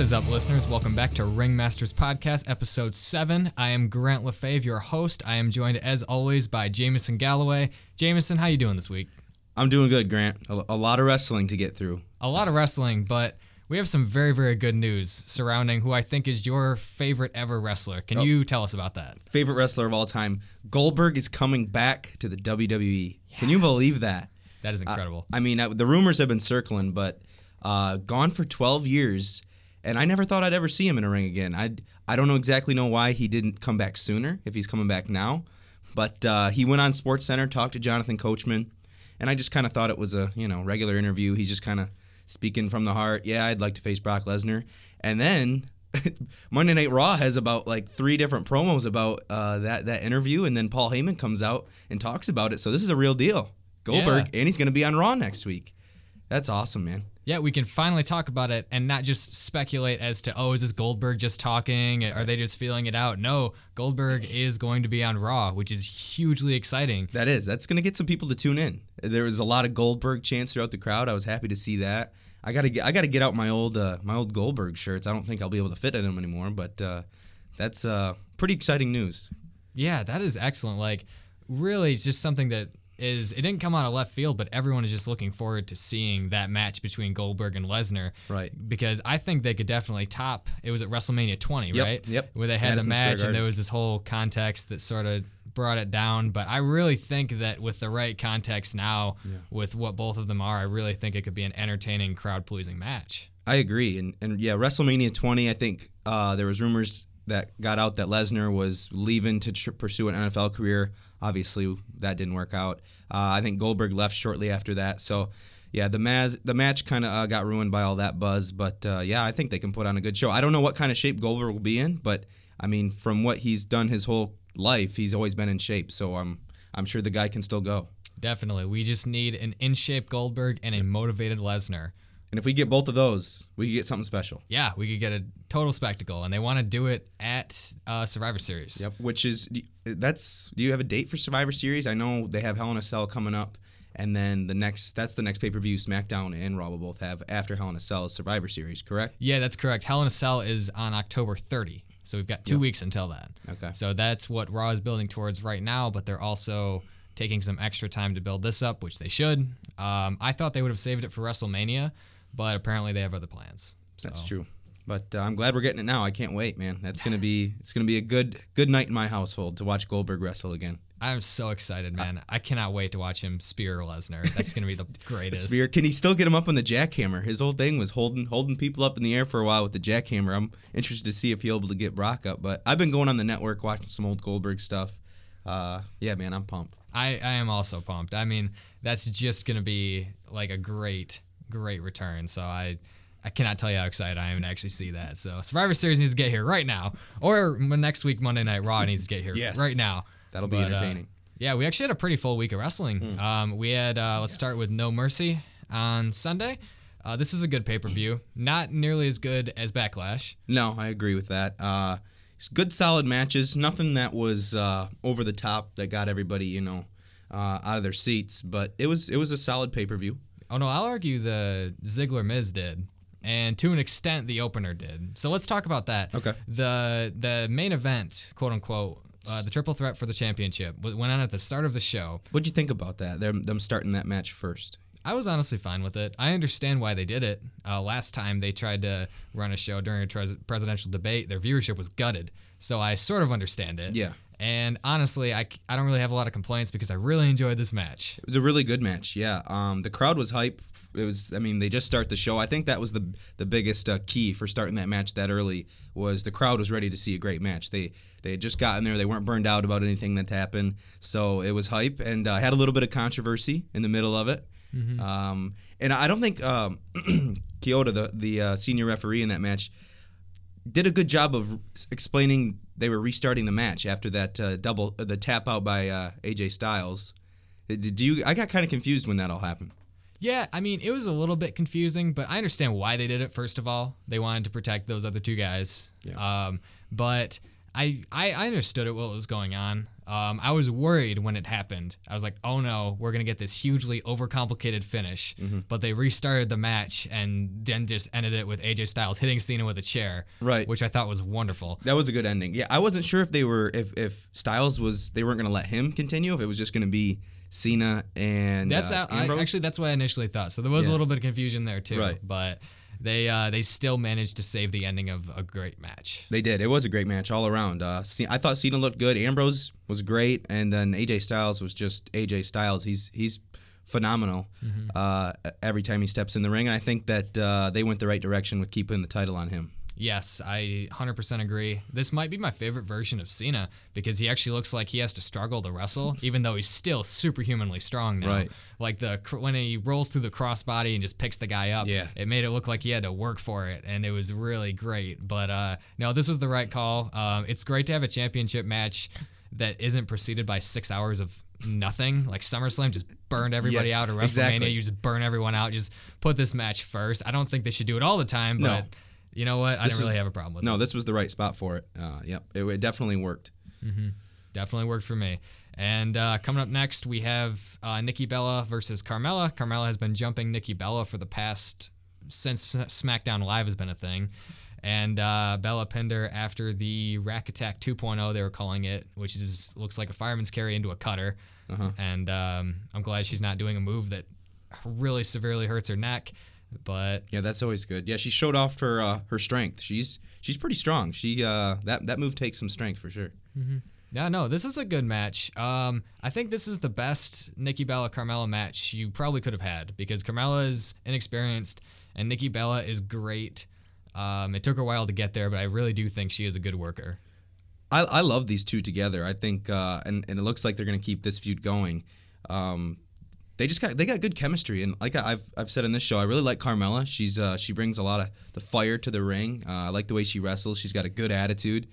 is up, listeners? Welcome back to Ringmasters Podcast, Episode 7. I am Grant LaFave, your host. I am joined, as always, by Jameson Galloway. Jameson, how you doing this week? I'm doing good, Grant. A, lot of wrestling to get through. A lot of wrestling, but we have some very, very good news surrounding who I think is your favorite ever wrestler. Can you tell us about that? Favorite wrestler of all time, Goldberg is coming back to the WWE. Can you believe that? That is incredible. I mean, uh, the rumors have been circling, but uh, gone for 12 years, and I never thought I'd ever see him in a ring again. I I don't know exactly know why he didn't come back sooner. If he's coming back now, but uh, he went on SportsCenter, talked to Jonathan Coachman, and I just kind of thought it was a you know regular interview. He's just kind of speaking from the heart. Yeah, I'd like to face Brock Lesnar, and then. Monday Night Raw has about like three different promos about uh, that that interview, and then Paul Heyman comes out and talks about it. So this is a real deal. Goldberg, and he's going to be on Raw next week. That's awesome, man. Yeah, we can finally talk about it and not just speculate as to, oh, is this Goldberg just talking? Are they just feeling it out? No, Goldberg is going to be on Raw, which is hugely exciting. That is. That's going to get some people to tune in. There was a lot of Goldberg chants throughout the crowd. I was happy to see that. I got to get I got to get out my old uh, my old Goldberg shirts. I don't think I'll be able to fit in them anymore, but uh, that's uh, pretty exciting news. Yeah, that is excellent. Like, really, it's just something that is. It didn't come out of left field, but everyone is just looking forward to seeing that match between Goldberg and Lesnar. Right. Because I think they could definitely top. It was at WrestleMania 20, Yep, right? yep. Where they had Madison the match, and there was this whole context that sort of brought it down. But I really think that with the right context now, with what both of them are, I really think it could be an entertaining, crowd pleasing match. I agree, and and yeah, WrestleMania 20. I think uh, there was rumors that got out that Lesnar was leaving to tr- pursue an NFL career. Obviously, that didn't work out. Uh, I think Goldberg left shortly after that. So, yeah, the Maz, the match kind of uh, got ruined by all that buzz. But uh, yeah, I think they can put on a good show. I don't know what kind of shape Goldberg will be in, but I mean, from what he's done his whole life, he's always been in shape. So I'm I'm sure the guy can still go. Definitely. We just need an in shape Goldberg and a motivated Lesnar. And if we get both of those, we could get something special. Yeah, we could get a total spectacle, and they want to do it at uh, Survivor Series. Yep. Which is that's do you have a date for Survivor Series? I know they have Hell in a Cell coming up, and then the next that's the next pay per view SmackDown and Raw will both have after Hell in a Cell is Survivor Series, correct? Yeah, that's correct. Hell in a Cell is on October 30, so we've got two weeks until that. Okay. So that's what Raw is building towards right now, but they're also taking some extra time to build this up, which they should. Um, I thought they would have saved it for WrestleMania, but apparently they have other plans. So. That's true. But uh, I'm glad we're getting it now. I can't wait, man. That's gonna be it's gonna be a good good night in my household to watch Goldberg wrestle again. I'm so excited, man. I cannot wait to watch him spear Lesnar. That's going to be the greatest. Spear, can he still get him up on the jackhammer? His whole thing was holding holding people up in the air for a while with the jackhammer. I'm interested to see if he'll be able to get Brock up. But I've been going on the network watching some old Goldberg stuff. Uh, yeah, man, I'm pumped. I, I am also pumped. I mean, that's just gonna be like a great, great return. So I I cannot tell you how excited I am to actually see that. So Survivor Series needs to get here right now, or next week Monday Night Raw needs to get here Yes. right now. That'll be But, uh, entertaining. yeah, we actually had a pretty full week of wrestling. Hmm. Um, we had uh, let's start with No Mercy on Sunday. Uh, this is a good pay per view, not nearly as good as Backlash. No, I agree with that. Uh, it's good, solid matches. Nothing that was uh, over the top that got everybody, you know, uh, out of their seats. But it was it was a solid pay per view. Oh no, I'll argue the Ziggler Miz did, and to an extent the opener did. So let's talk about that. Okay. The the main event, quote unquote, uh, the triple threat for the championship went on at the start of the show. What'd you think about that? Them them starting that match first. I was honestly fine with it. I understand why they did it. Uh, last time they tried to run a show during a pres- presidential debate, their viewership was gutted. So I sort of understand it. Yeah. And honestly, I, I don't really have a lot of complaints because I really enjoyed this match. It was a really good match. Yeah. Um, the crowd was hype. It was. I mean, they just start the show. I think that was the the biggest uh, key for starting that match that early was the crowd was ready to see a great match. They they had just gotten there. They weren't burned out about anything that happened. So it was hype and uh, had a little bit of controversy in the middle of it. Um, and I don't think um, Chioda, the the uh, senior referee in that match, did a good job of explaining they were restarting the match after that uh, double uh, the tap out by uh, AJ Styles. Did you? I got kind of confused when that all happened. Yeah, I mean, it was a little bit confusing, but I understand why they did it. First of all, they wanted to protect those other two guys. Yeah. Um, but I, I I understood it what was going on. Um, I was worried when it happened. I was like, oh no, we're gonna get this hugely overcomplicated finish. Mm-hmm. But they restarted the match and then just ended it with AJ Styles hitting Cena with a chair, Right. Which I thought was wonderful. That was a good ending. Yeah, I wasn't sure if they were if if Styles was they weren't going to let him continue if it was just going to be Cena and That's uh, I, actually that's what I initially thought. So there was a little bit of confusion there too. Right. But they uh, they still managed to save the ending of a great match. They did. It was a great match all around. Uh, I thought Cena looked good. Ambrose was great, and then AJ Styles was just AJ Styles. He's he's phenomenal uh, every time he steps in the ring. And I think that uh, they went the right direction with keeping the title on him. Yes, I 100% agree. This might be my favorite version of Cena because he actually looks like he has to struggle to wrestle, even though he's still superhumanly strong now. Right. Like the when he rolls through the crossbody and just picks the guy up, Yeah. it made it look like he had to work for it, and it was really great. But uh, no, this was the right call. Um, it's great to have a championship match that isn't preceded by six hours of nothing. Like SummerSlam just burned everybody Yeah, out, or WrestleMania exactly. you just burn everyone out. Just put this match first. I don't think they should do it all the time, No. You know what? I This didn't really have a problem with it. No, this was the right spot for it. Uh, yep, it, it definitely worked. Definitely worked for me. And uh, coming up next, we have uh, Nikki Bella versus Carmella. Carmella has been jumping Nikki Bella for the past since SmackDown Live has been a thing. And uh, Bella pinned her after the Rack Attack 2.0, they were calling it, which is looks like a fireman's carry into a cutter. And um, I'm glad she's not doing a move that really severely hurts her neck. But Yeah, that's always good. Yeah, she showed off her uh, her strength. She's she's pretty strong. She uh, that that move takes some strength for sure. Yeah, no, this is a good match. Um, I think this is the best Nikki Bella Carmella match you probably could have had because Carmella is inexperienced and Nikki Bella is great. Um, it took her a while to get there, but I really do think she is a good worker. I, I love these two together. I think, uh, and, and it looks like they're going to keep this feud going. Um, they just got they got good chemistry, and like I've I've said in this show, I really like Carmella. She's uh, she brings a lot of the fire to the ring. Uh, I like the way she wrestles. She's got a good attitude,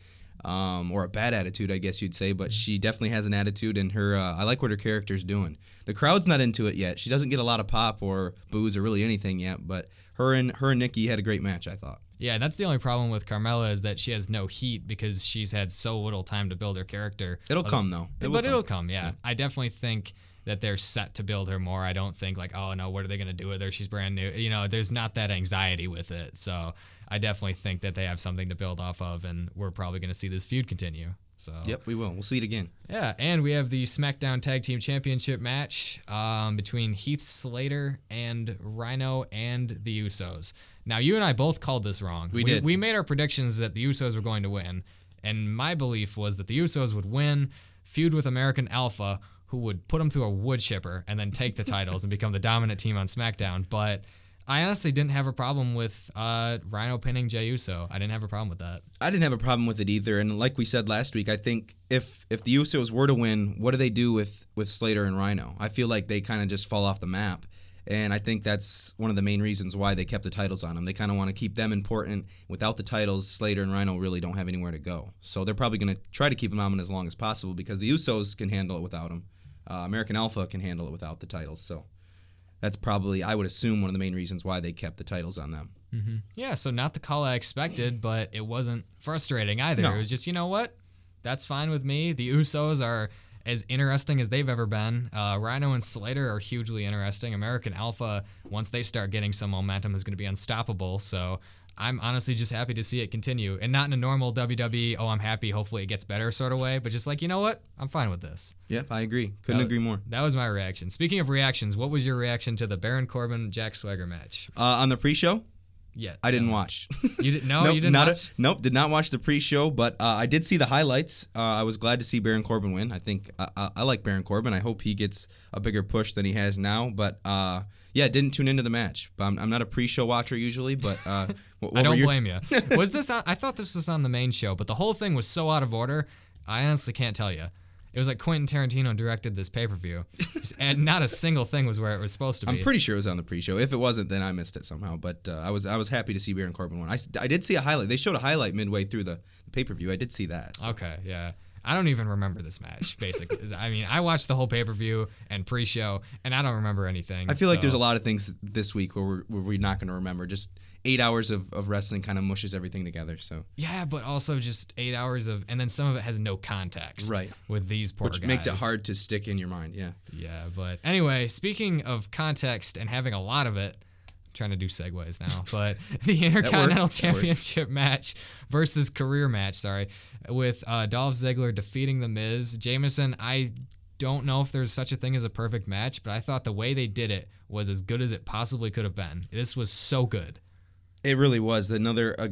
um, or a bad attitude, I guess you'd say, but she definitely has an attitude. And her, uh, I like what her character's doing. The crowd's not into it yet. She doesn't get a lot of pop or booze or really anything yet. But her and her and Nikki had a great match. I thought. Yeah, that's the only problem with Carmella is that she has no heat because she's had so little time to build her character. It'll come though. It but come. it'll come, yeah. I definitely think that they're set to build her more. I don't think like, oh no, what are they gonna do with her? She's brand new. You know, there's not that anxiety with it. So I definitely think that they have something to build off of, and we're probably gonna see this feud continue. So Yep, we will. We'll see it again. yeah, and we have the SmackDown Tag Team Championship match um, between Heath Slater and Rhino and the Usos. Now, you and I both called this wrong. We did. We made our predictions that the Usos were going to win, and my belief was that the Usos would win, feud with American Alpha, who would put them through a wood chipper and then take the titles and become the dominant team on SmackDown. But I honestly didn't have a problem with uh, Rhino pinning Jey Uso. I didn't have a problem with that. I didn't have a problem with it either, and like we said last week, I think if if the Usos were to win, what do they do with with Slater and Rhino? I feel like they kind of just fall off the map, and I think that's one of the main reasons why they kept the titles on them. They kind of want to keep them important. Without the titles, Slater and Rhino really don't have anywhere to go, so they're probably going to try to keep them on as long as possible because the Usos can handle it without them. Uh, American Alpha can handle it without the titles, so that's probably I would assume one of the main reasons why they kept the titles on them. Yeah, so not the call I expected, but it wasn't frustrating either. No. It was just, you know what? That's fine with me. The Usos are as interesting as they've ever been. Uh, Rhino and Slater are hugely interesting. American Alpha, once they start getting some momentum, is going to be unstoppable. So I'm honestly just happy to see it continue. And not in a normal WWE, oh, I'm happy, hopefully it gets better sort of way, but just like, you know what? I'm fine with this. Yep, I agree. Couldn't That- agree more. That was my reaction. Speaking of reactions, what was your reaction to the Baron Corbin Jack Swagger match? Uh, on the pre-show, Yeah. I didn't watch. You didn't? No, nope, you didn't not a- watch? nope, did not watch the pre-show, but uh, I did see the highlights. Uh, I was glad to see Baron Corbin win. I think I, I, I like Baron Corbin. I hope he gets a bigger push than he has now. But uh, yeah, didn't tune into the match. I'm, I'm not a pre-show watcher usually, but uh, what, what I don't your- blame you. Was this? On, I thought this was on the main show, but the whole thing was so out of order. I honestly can't tell you. It was like Quentin Tarantino directed this pay per view, and not a single thing was where it was supposed to be. I'm pretty sure it was on the pre-show. If it wasn't, then I missed it somehow. But uh, I was I was happy to see Baron Corbin win. I, I did see a highlight. They showed a highlight midway through the, the pay-per-view. I did see that. so. okay, yeah. I don't even remember this match. Basically, I mean, I watched the whole pay per view and pre show, and I don't remember anything. I feel like there's a lot of things this week where we're, where we're not going to remember. Just eight hours of, of wrestling kind of mushes everything together. So Yeah, but also just eight hours of, and then some of it has no context. Right. With these poor which guys. makes it hard to stick in your mind. Yeah. Yeah, but anyway, speaking of context and having a lot of it, trying to do segues now, but the Intercontinental Championship match versus career match, sorry, with uh, Dolph Ziggler defeating The Miz. Jameson, I don't know if there's such a thing as a perfect match, but I thought the way they did it was as good as it possibly could have been. This was so good. It really was another. Uh,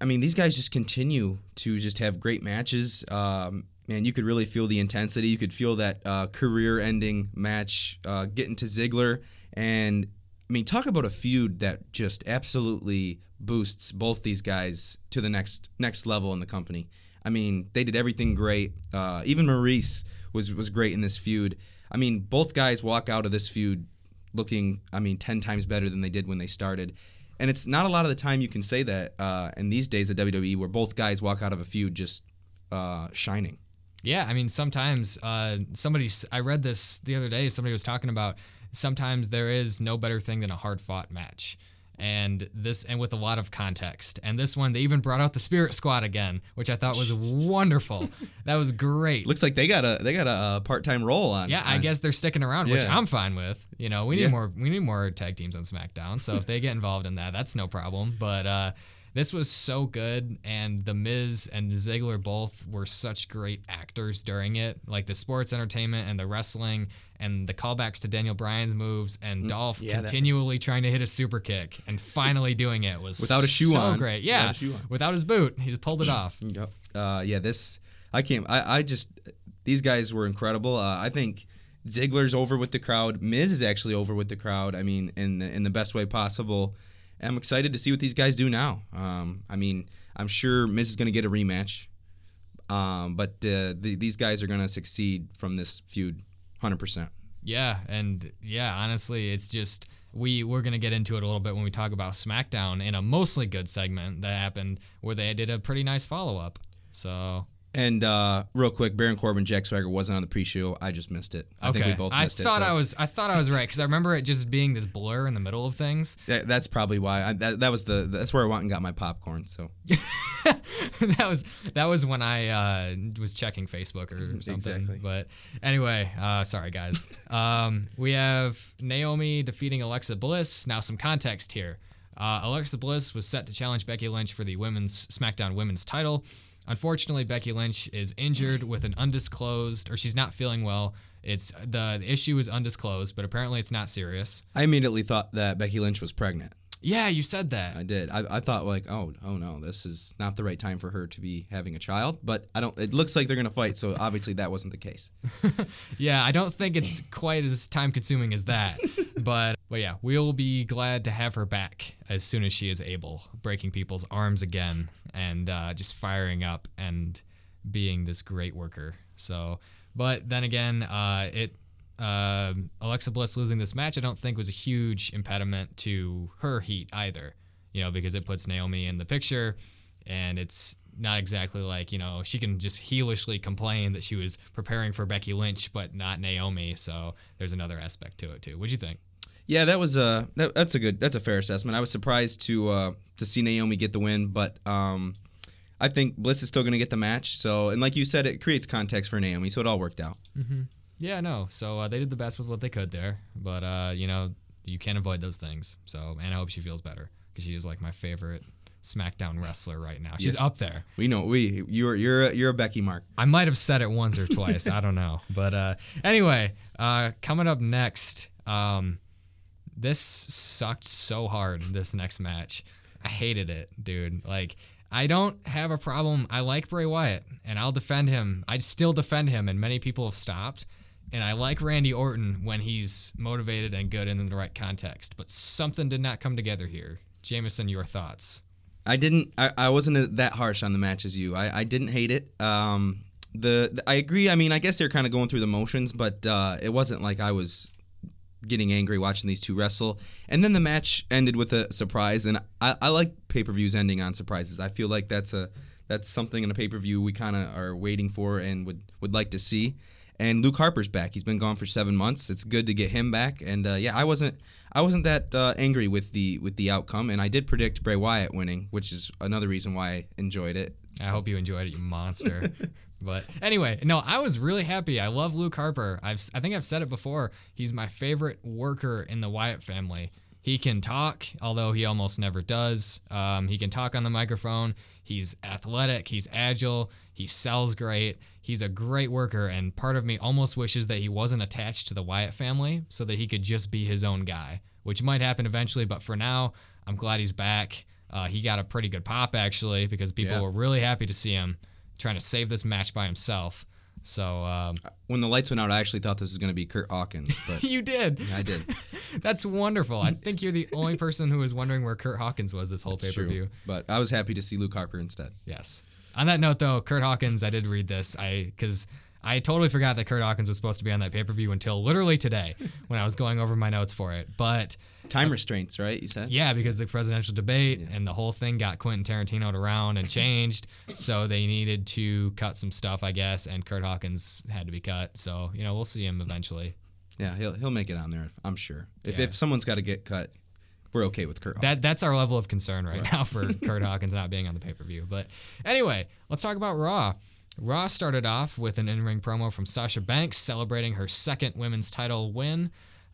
I mean, these guys just continue to just have great matches. Um, man, you could really feel the intensity. You could feel that uh, career-ending match uh, getting to Ziggler, and I mean, talk about a feud that just absolutely boosts both these guys to the next next level in the company. I mean, they did everything great. Uh, even Maryse was was great in this feud. I mean, both guys walk out of this feud looking, I mean, ten times better than they did when they started. And it's not a lot of the time you can say that uh, in these days at WWE, where both guys walk out of a feud just uh, shining. Yeah, I mean, sometimes uh, somebody, I read this the other day, somebody was talking about sometimes there is no better thing than a hard fought match. And this, and with a lot of context. And this one, they even brought out the Spirit Squad again, which I thought was wonderful. that was great. Looks like they got a they got a, uh part time role on. yeah, I guess they're sticking around, which Yeah. I'm fine with. You know, we need Yeah. more we need more tag teams on SmackDown. So if they get involved in that, that's no problem. But uh, this was so good, and the Miz and Ziggler both were such great actors during it. Like the sports entertainment and the wrestling and the callbacks to Daniel Bryan's moves and Dolph Mm, yeah, that- continually trying to hit a super kick and finally doing it was Without a shoe on so on. great. Without Yeah, a shoe on. without his boot, he just pulled it off. Yep. Uh, yeah, this I can't. I, I just these guys were incredible. Uh, I think Ziggler's over with the crowd. Miz is actually over with the crowd. I mean, in the, in the best way possible. I'm excited to see what these guys do now. Um, I mean, I'm sure Miz is going to get a rematch, um, but uh, the, these guys are going to succeed from this feud, hundred percent. Yeah, and yeah, honestly, it's just we we're gonna get into it a little bit when we talk about SmackDown in a mostly good segment that happened where they did a pretty nice follow up. So And uh, real quick, Baron Corbin, Jack Swagger wasn't on the pre-show. I just missed it. I okay, think we both I thought it. so- I was I thought I was right because I remember it just being this blur in the middle of things. That, that's probably why. I, that, that was the. That's where I went and got my popcorn. So that was that was when I uh, was checking Facebook or something. Exactly. But anyway, uh, sorry guys. Um, we have Naomi defeating Alexa Bliss. Now some context here. Uh, Alexa Bliss was set to challenge Becky Lynch for the women's SmackDown Women's Title. Unfortunately, Becky Lynch is injured with an undisclosed, or she's not feeling well. It's the, the issue is undisclosed, but apparently it's not serious. I immediately thought that Becky Lynch was pregnant. Yeah, you said that. I did. I, I thought like, oh, oh no, this is not the right time for her to be having a child. But I don't. It looks like they're gonna fight, so obviously that wasn't the case. Yeah, I don't think it's quite as time consuming as that. but but yeah, we'll be glad to have her back as soon as she is able, breaking people's arms again and uh, just firing up and being this great worker. So, but then again, uh, it uh, Alexa Bliss losing this match, I don't think was a huge impediment to her heat either. You know, because it puts Naomi in the picture, and it's not exactly like you know she can just heelishly complain that she was preparing for Becky Lynch, but not Naomi. So there's another aspect to it too. What'd you think? Yeah, that was a that, that's a good that's a fair assessment. I was surprised to uh, to see Naomi get the win, but um, I think Bliss is still gonna get the match. So and like you said, it creates context for Naomi, so it all worked out. Yeah, no. So uh, they did the best with what they could there, but uh, you know you can't avoid those things. So and I hope she feels better because she is like my favorite SmackDown wrestler right now. She's Yes. up there. We know we you're you're a, you're a Becky Mark. I might have said it once or twice. I don't know. But uh, anyway, uh, coming up next, um, this sucked so hard. This next match, I hated it, dude. Like, I don't have a problem. I like Bray Wyatt, and I'll defend him. I'd still defend him, and many people have stopped. And I like Randy Orton when he's motivated and good and in the right context. But something did not come together here. Jameson, your thoughts? I didn't. I, I wasn't that harsh on the match as you. I, I didn't hate it. Um, the, the- I agree. I mean, I guess they're kind of going through the motions, but uh, it wasn't like I was getting angry watching these two wrestle. And then the match ended with a surprise, and I, I like pay per views ending on surprises. I feel like that's a That's something in a pay per view we kind of are waiting for and would would like to see. And Luke Harper's back. He's been gone for seven months. It's good to get him back. And uh, yeah, I wasn't I wasn't that uh, angry with the with the outcome, and I did predict Bray Wyatt winning, which is another reason why I enjoyed it. I hope you enjoyed it, you monster. but anyway, no, I was really happy. I love Luke Harper. I've I think I've said it before. He's my favorite worker in the Wyatt family. He can talk, although he almost never does. Um, he can talk on the microphone. He's athletic. He's agile. He sells great. He's a great worker, and part of me almost wishes that he wasn't attached to the Wyatt family so that he could just be his own guy, which might happen eventually. But for now, I'm glad he's back. Uh, he got a pretty good pop actually because people Yeah. were really happy to see him trying to save this match by himself. So um, When the lights went out, I actually thought this was going to be Curt Hawkins, but you did. I did. That's wonderful. I think you're the only person who was wondering where Curt Hawkins was this whole pay per view. But I was happy to see Luke Harper instead. Yes. On that note, though, Curt Hawkins, I did read this. I because I totally forgot that Curt Hawkins was supposed to be on that pay per view until literally today when I was going over my notes for it. But Time uh, restraints, right? You said. yeah, because the presidential debate and the whole thing got Quentin Tarantino around and changed, so they needed to cut some stuff, I guess, and Curt Hawkins had to be cut. So you know, we'll see him eventually. Yeah, he'll he'll make it on there. I'm sure. If Yeah. if someone's got to get cut, we're okay with Curt. That that's our level of concern right, now for Curt Hawkins not being on the pay per view. But anyway, let's talk about Raw. Raw started off with an in ring promo from Sasha Banks celebrating her second women's title win.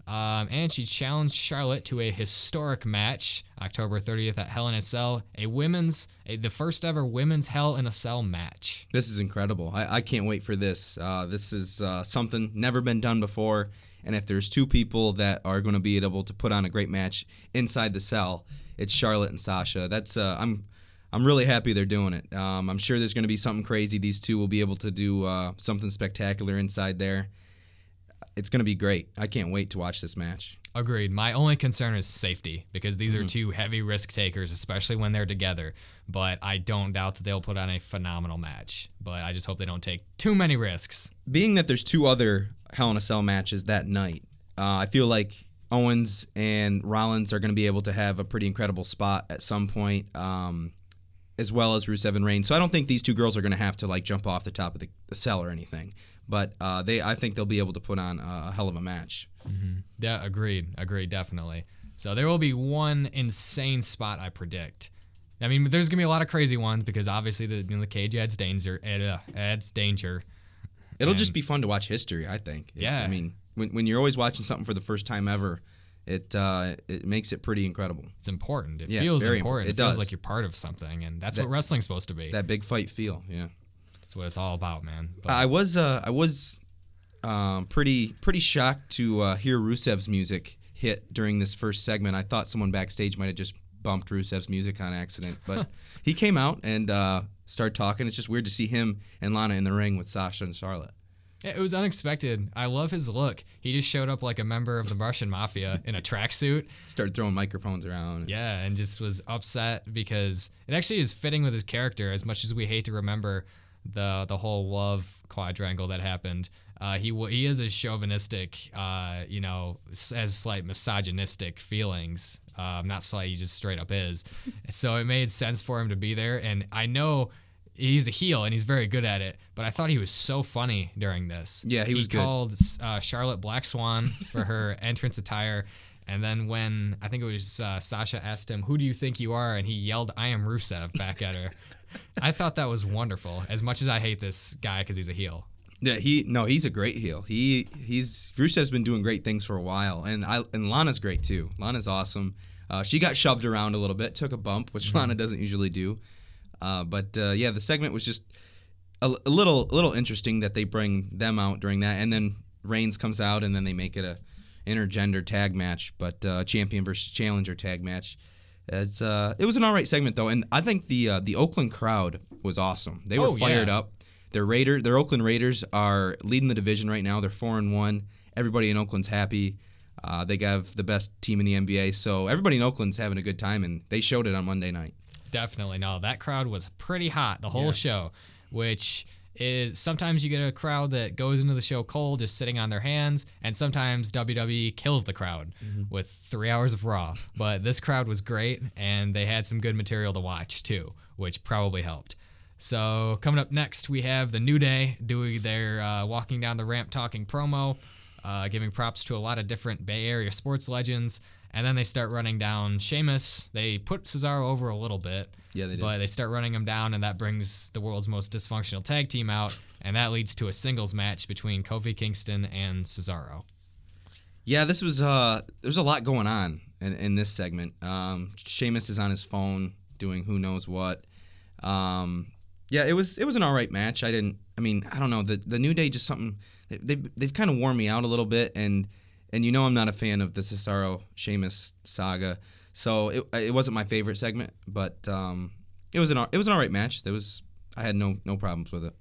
Um, and she challenged Charlotte to a historic match October 30th at Hell in a Cell, a women's, a, the first ever women's Hell in a Cell match. This is incredible. I, I can't wait for this. Uh, this is uh, something never been done before. And if there's two people that are going to be able to put on a great match inside the cell, it's Charlotte and Sasha. That's uh, I'm I'm really happy they're doing it. Um, I'm sure there's going to be something crazy. These two will be able to do uh, something spectacular inside there. It's going to be great. I can't wait to watch this match. Agreed. My only concern is safety because these are two heavy risk takers, especially when they're together. But I don't doubt that they'll put on a phenomenal match. But I just hope they don't take too many risks. being that there's two other Hell in a Cell matches that night, uh, I feel like Owens and Rollins are going to be able to have a pretty incredible spot at some point, um, as well as Rusev and Reigns. So I don't think these two girls are going to have to like jump off the top of the, the cell or anything. But uh, they, I think they'll be able to put on a hell of a match. Yeah, agreed. Agreed, definitely. So there will be one insane spot I predict. I mean, there's gonna be a lot of crazy ones because obviously the, you know, the cage adds danger. Uh, adds danger. It'll And- just be fun to watch history. I think. It- Yeah. I mean, when, when you're always watching something for the first time ever, it uh, it makes it pretty incredible. It's important. It Yeah, feels very important. important. It, It feels does. like you're part of something, and that's That- what wrestling's supposed to be. That big fight feel. Yeah. that's what it's all about, man. But I was uh, I was um, pretty pretty shocked to uh, hear Rusev's music hit during this first segment. I thought someone backstage might have just bumped Rusev's music on accident, but he came out and uh, started talking. It's just weird to see him and Lana in the ring with Sasha and Charlotte. It was unexpected. I love his look. He just showed up like a member of the Russian mafia in a tracksuit. Started throwing microphones around. Yeah, and just was upset because it actually is fitting with his character. As much as we hate to remember the the whole love quadrangle that happened, uh, he wa- he is a chauvinistic, uh, you know, has slight misogynistic feelings. Um, not slight, he just straight up is. so it made sense for him to be there, and I know. He's a heel and he's very good at it, but I thought he was so funny during this. Yeah, he was good. called uh, Charlotte Black Swan for her entrance attire. And then when I think it was uh, Sasha asked him, "Who do you think you are?" and he yelled, "I am Rusev" back at her. I thought that was wonderful. As much as I hate this guy because he's a heel. Yeah, he no, he's a great heel. He he's Rusev's been doing great things for a while, and I and Lana's great too. Lana's awesome. Uh, she got shoved around a little bit, took a bump, which Lana doesn't usually do. Uh, but uh, yeah, the segment was just a, a little a little interesting that they bring them out during that, and then Reigns comes out, and then they make it a intergender tag match, but uh, champion versus challenger tag match. It's uh, it was an all right segment though, and I think the uh, the Oakland crowd was awesome. They were Oh, fired yeah. up. Their Raider, their Oakland Raiders are leading the division right now. They're four and one. Everybody in Oakland's happy. Uh, they have the best team in the NBA, so everybody in Oakland's having a good time, and they showed it on Monday night. Definitely no. That crowd was pretty hot the whole show, which is sometimes you get a crowd that goes into the show cold, just sitting on their hands, and sometimes WWE kills the crowd with three hours of Raw. But this crowd was great, and they had some good material to watch too, which probably helped. So coming up next, we have the New Day doing their uh, walking down the ramp talking promo, uh, giving props to a lot of different Bay Area sports legends, and then they start running down Sheamus. They put Cesaro over a little bit, Yeah, they did. but they start running him down, and that brings the world's most dysfunctional tag team out, and that leads to a singles match between Kofi Kingston and Cesaro. Yeah, this was uh there's a lot going on in, in this segment. Um Sheamus is on his phone doing who knows what. Um yeah, it was it was an all right match. I didn't I mean, I don't know, the the New Day just something they they've kind of worn me out a little bit and and you know I'm not a fan of the Cesaro Sheamus saga. So it it wasn't my favorite segment, but um it was an it was an all right match. There was I had no no problems with it.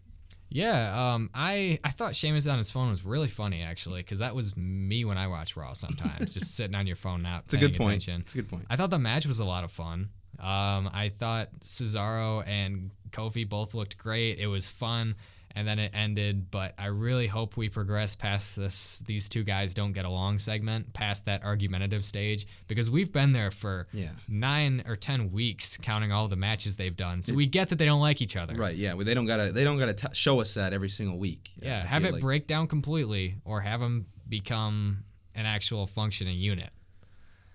Yeah, um, I I thought Sheamus on his phone was really funny actually, because that was me when I watch Raw sometimes, just sitting on your phone not It's a good point. attention. It's a good point. I thought the match was a lot of fun. Um, I thought Cesaro and Kofi both looked great. It was fun, and then it ended. But I really hope we progress past this. These two guys don't get along segment, past that argumentative stage, because we've been there for Yeah. nine or ten weeks, counting all the matches they've done. So we get that they don't like each other. Right, yeah. Well, they don't gotta they don't gotta t- show us that every single week. Yeah, I have it like. break down completely, or have them become an actual functioning unit.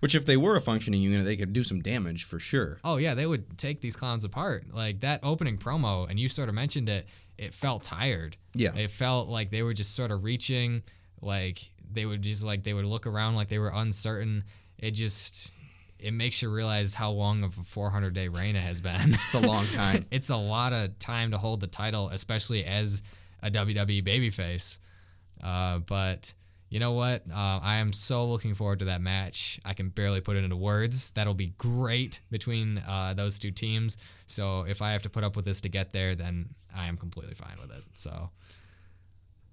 Which, if they were a functioning unit, they could do some damage for sure. Oh yeah, they would take these clowns apart. Like that opening promo, and you sort of mentioned it. It felt tired. Yeah. It felt like they were just sort of reaching. Like they would just like they would look around like they were uncertain. It just it makes you realize how long of a 400 day reign it has been. It's a long time. it's a lot of time to hold the title, especially as a WWE babyface. Uh, but you know what? Uh, I am so looking forward to that match. I can barely put it into words. That'll be great between uh, those two teams. So if I have to put up with this to get there, then I am completely fine with it. So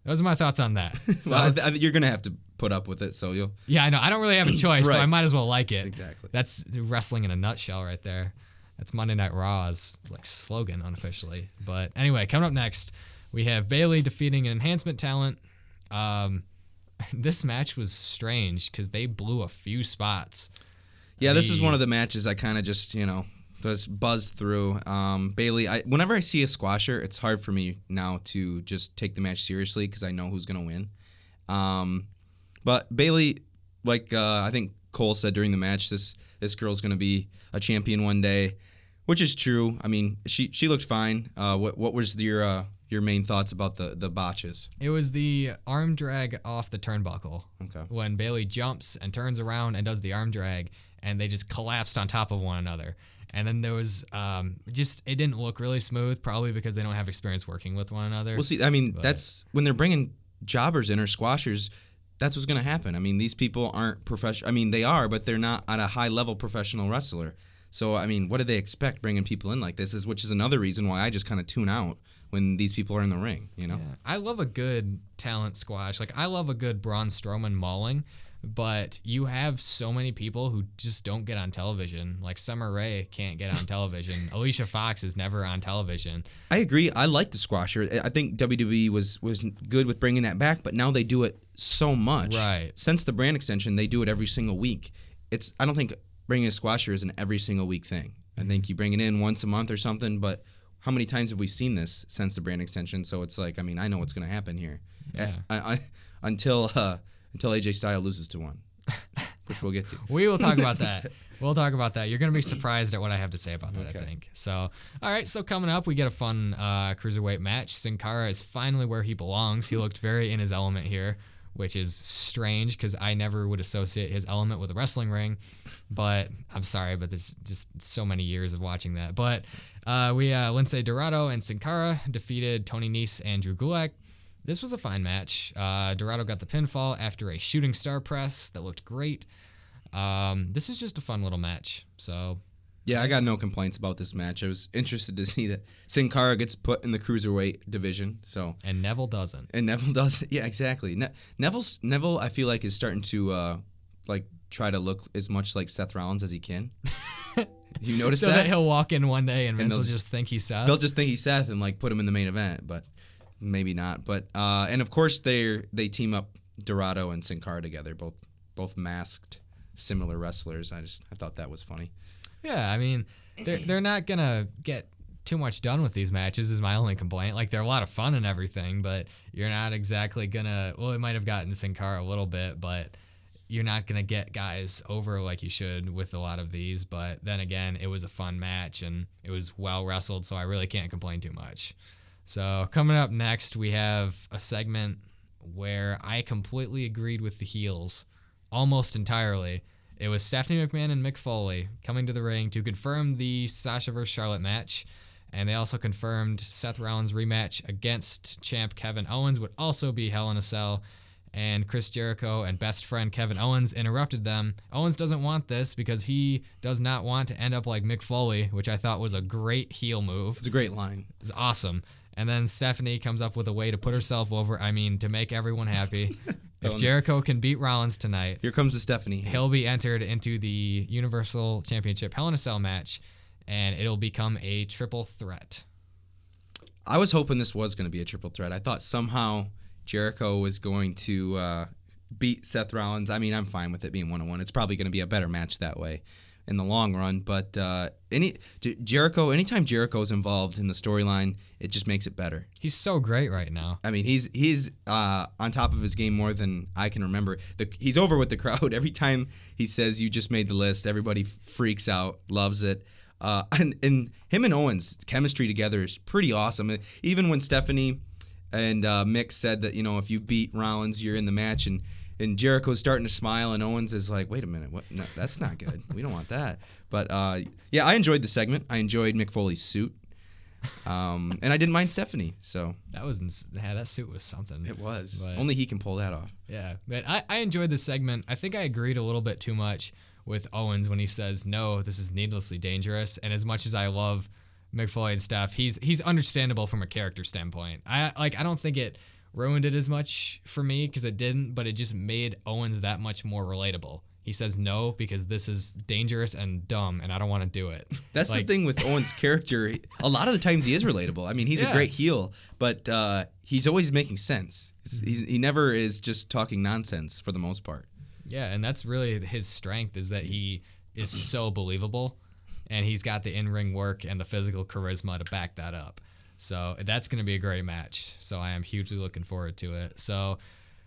those are my thoughts on that. So well, I th- I th- you're gonna have to put up with it, so you'll. yeah, I know. I don't really have a choice, so I might as well like it. Exactly. That's wrestling in a nutshell right there. That's Monday Night Raw's like slogan unofficially. But anyway, coming up next, we have Bayley defeating an enhancement talent. Um, this match was strange because they blew a few spots. Yeah, this is one of the matches I kind of just you know just buzzed through. Um, Bayley, I, whenever I see a squasher, it's hard for me now to just take the match seriously because I know who's gonna win. Um, but Bayley, like uh, I think Cole said during the match, this this girl's gonna be a champion one day, which is true. I mean, she she looked fine. Uh, what what was your uh, your main thoughts about the the botches? It was the arm drag off the turnbuckle Okay. when Bayley jumps and turns around and does the arm drag, and they just collapsed on top of one another. And then there was um, just it didn't look really smooth, probably because they don't have experience working with one another. Well, see, I mean, that's when they're bringing jobbers in or squashers. That's what's going to happen. I mean, these people aren't professional. I mean, they are, but they're not at a high level professional wrestler. So, I mean, what do they expect bringing people in like this? Is which is another reason why I just kind of tune out when these people are in the ring. You know? Yeah. I love a good talent squash. Like I love a good Braun Strowman mauling, but you have so many people who just don't get on television. Like Summer Rae can't get on television. Alicia Fox is never on television. I agree. I like the squasher. I think WWE was was good with bringing that back, but now they do it so much. Right. Since the brand extension, they do it every single week. It's I don't think bringing a squasher is an every single week thing. I Mm-hmm. think you bring it in once a month or something, but how many times have we seen this since the brand extension? So it's like, I mean, I know what's going to happen here. Yeah. I, I, until uh, until AJ Styles loses to one, which we'll get to. We will talk about that. We'll talk about that. You're gonna be surprised at what I have to say about that. I think so. All right. So coming up, we get a fun uh, cruiserweight match. Sin Cara is finally where he belongs. He looked very in his element here, which is strange because I never would associate his element with a wrestling ring. But I'm sorry, but there's just so many years of watching that. But uh, we uh, Lince Dorado and Sin Cara defeated Tony Nese and Drew Gulak. This was a fine match. Uh, Dorado got the pinfall after a shooting star press that looked great. Um, this is just a fun little match. So Yeah, I got no complaints about this match. I was interested to see that Sin Cara gets put in the cruiserweight division. So and Neville doesn't. and Neville doesn't. Yeah, exactly. Ne- Neville's Neville, I feel like is starting to uh, like try to look as much like Seth Rollins as he can. you notice So that? that he'll walk in one day and Vince they'll will just- just think he's Seth. They'll just think he's Seth and like put him in the main event, but maybe not. But uh, and of course they they team up Dorado and Sin Cara together, both both masked, similar wrestlers. I just I thought that was funny. Yeah, I mean, they're they're not gonna get too much done with these matches is my only complaint. Like they're a lot of fun and everything, but you're not exactly gonna. Well, it might have gotten Sin Cara a little bit, but you're not gonna get guys over like you should with a lot of these. But then again, it was a fun match and it was well wrestled, so I really can't complain too much. So coming up next, we have a segment where I completely agreed with the heels, almost entirely. It was Stephanie McMahon and Mick Foley coming to the ring to confirm the Sasha vs. Charlotte match. And they also confirmed Seth Rollins' rematch against champ Kevin Owens would also be Hell in a Cell. And Chris Jericho and best friend Kevin Owens interrupted them. Owens doesn't want this because he does not want to end up like Mick Foley, which I thought was a great heel move. It's a great line. It's awesome. And then Stephanie comes up with a way to put herself over. I mean, to make everyone happy. if oh, Jericho can beat Rollins tonight, Here comes the Stephanie. he'll be entered into the Universal Championship Hell in a Cell match, and it'll become a triple threat. I was hoping this was going to be a triple threat. I thought somehow Jericho was going to uh, beat Seth Rollins. I mean, I'm fine with it being one on one. It's probably going to be a better match that way in the long run. But uh, any Jericho, anytime Jericho's involved in the storyline, it just makes it better. He's so great right now. I mean, he's he's uh, on top of his game more than I can remember. The, he's over with the crowd every time he says you just made the list. Everybody freaks out, loves it. Uh, and, and him and Owens chemistry together is pretty awesome. Even when Stephanie and uh, Mick said that you know if you beat Rollins, you're in the match, and and Jericho's starting to smile, and Owens is like, wait a minute, what? No, that's not good. we don't want that. But uh, yeah, I enjoyed the segment. I enjoyed Mick Foley's suit. Um, and I didn't mind Stephanie, so That was ins- yeah, that suit was something. it was. But- Only he can pull that off. Yeah, but I, I enjoyed this segment. I think I agreed a little bit too much with Owens when he says, "No, this is needlessly dangerous." And as much as I love Mick Foley and stuff, he's he's understandable from a character standpoint. I like I don't think it ruined it as much for me because it didn't, but it just made Owens that much more relatable. He says no because this is dangerous and dumb, and I don't want to do it. That's Like- the thing with Owens' character. A lot of the times he is relatable. I mean, he's a great heel, but uh, he's always making sense. He's, he never is just talking nonsense for the most part. Yeah, and that's really his strength is that he is so believable and he's got the in-ring work and the physical charisma to back that up. So that's going to be a great match. So I am hugely looking forward to it. So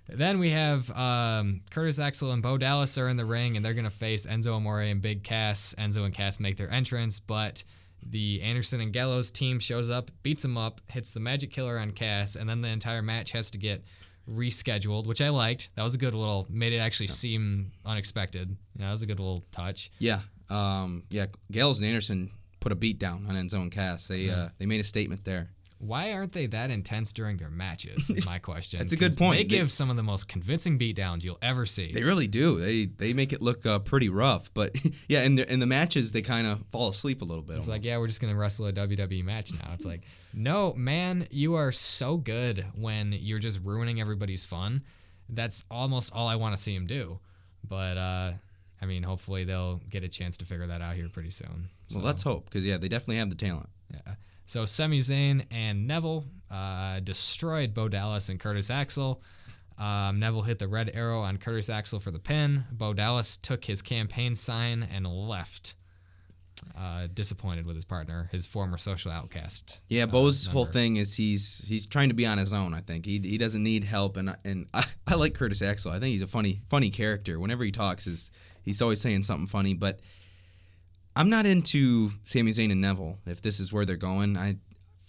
then we have um, Curtis Axel and Bo Dallas are in the ring and they're going to face Enzo Amore and Big Cass. Enzo and Cass make their entrance, but the Anderson and Gallows team shows up, beats them up, hits the Magic Killer on Cass, and then the entire match has to get rescheduled, which I liked. That was a good little, made it actually seem unexpected. Yeah, that was a good little touch. Yeah, um, yeah. Gallows and Anderson put a beat down on Enzo and Cass. They uh, they made a statement there. Why aren't they that intense during their matches? Is my question. That's a good point. They They- give some of the most convincing beatdowns you'll ever see. They really do. They they make it look uh, pretty rough. But yeah, in the in the matches they kind of fall asleep a little bit. It's like, yeah, we're just gonna wrestle a WWE match now. It's like, no, man, you are so good when you're just ruining everybody's fun. That's almost all I want to see him do. But uh, I mean, hopefully they'll get a chance to figure that out here pretty soon. well, let's hope because yeah, they definitely have the talent. Yeah. So Sami Zayn and Neville uh, destroyed Bo Dallas and Curtis Axel. Um, Neville hit the red arrow on Curtis Axel for the pin. Bo Dallas took his campaign sign and left. Uh, disappointed with his partner, his former social outcast. Yeah, uh, Bo's whole thing is he's he's trying to be on his own. I think he, he doesn't need help, and and I, I like Curtis Axel. I think he's a funny funny character. Whenever he talks, is he's always saying something funny. But I'm not into Sami Zayn and Neville. If this is where they're going, I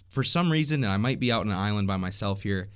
for some reason, I might be out on an island by myself here.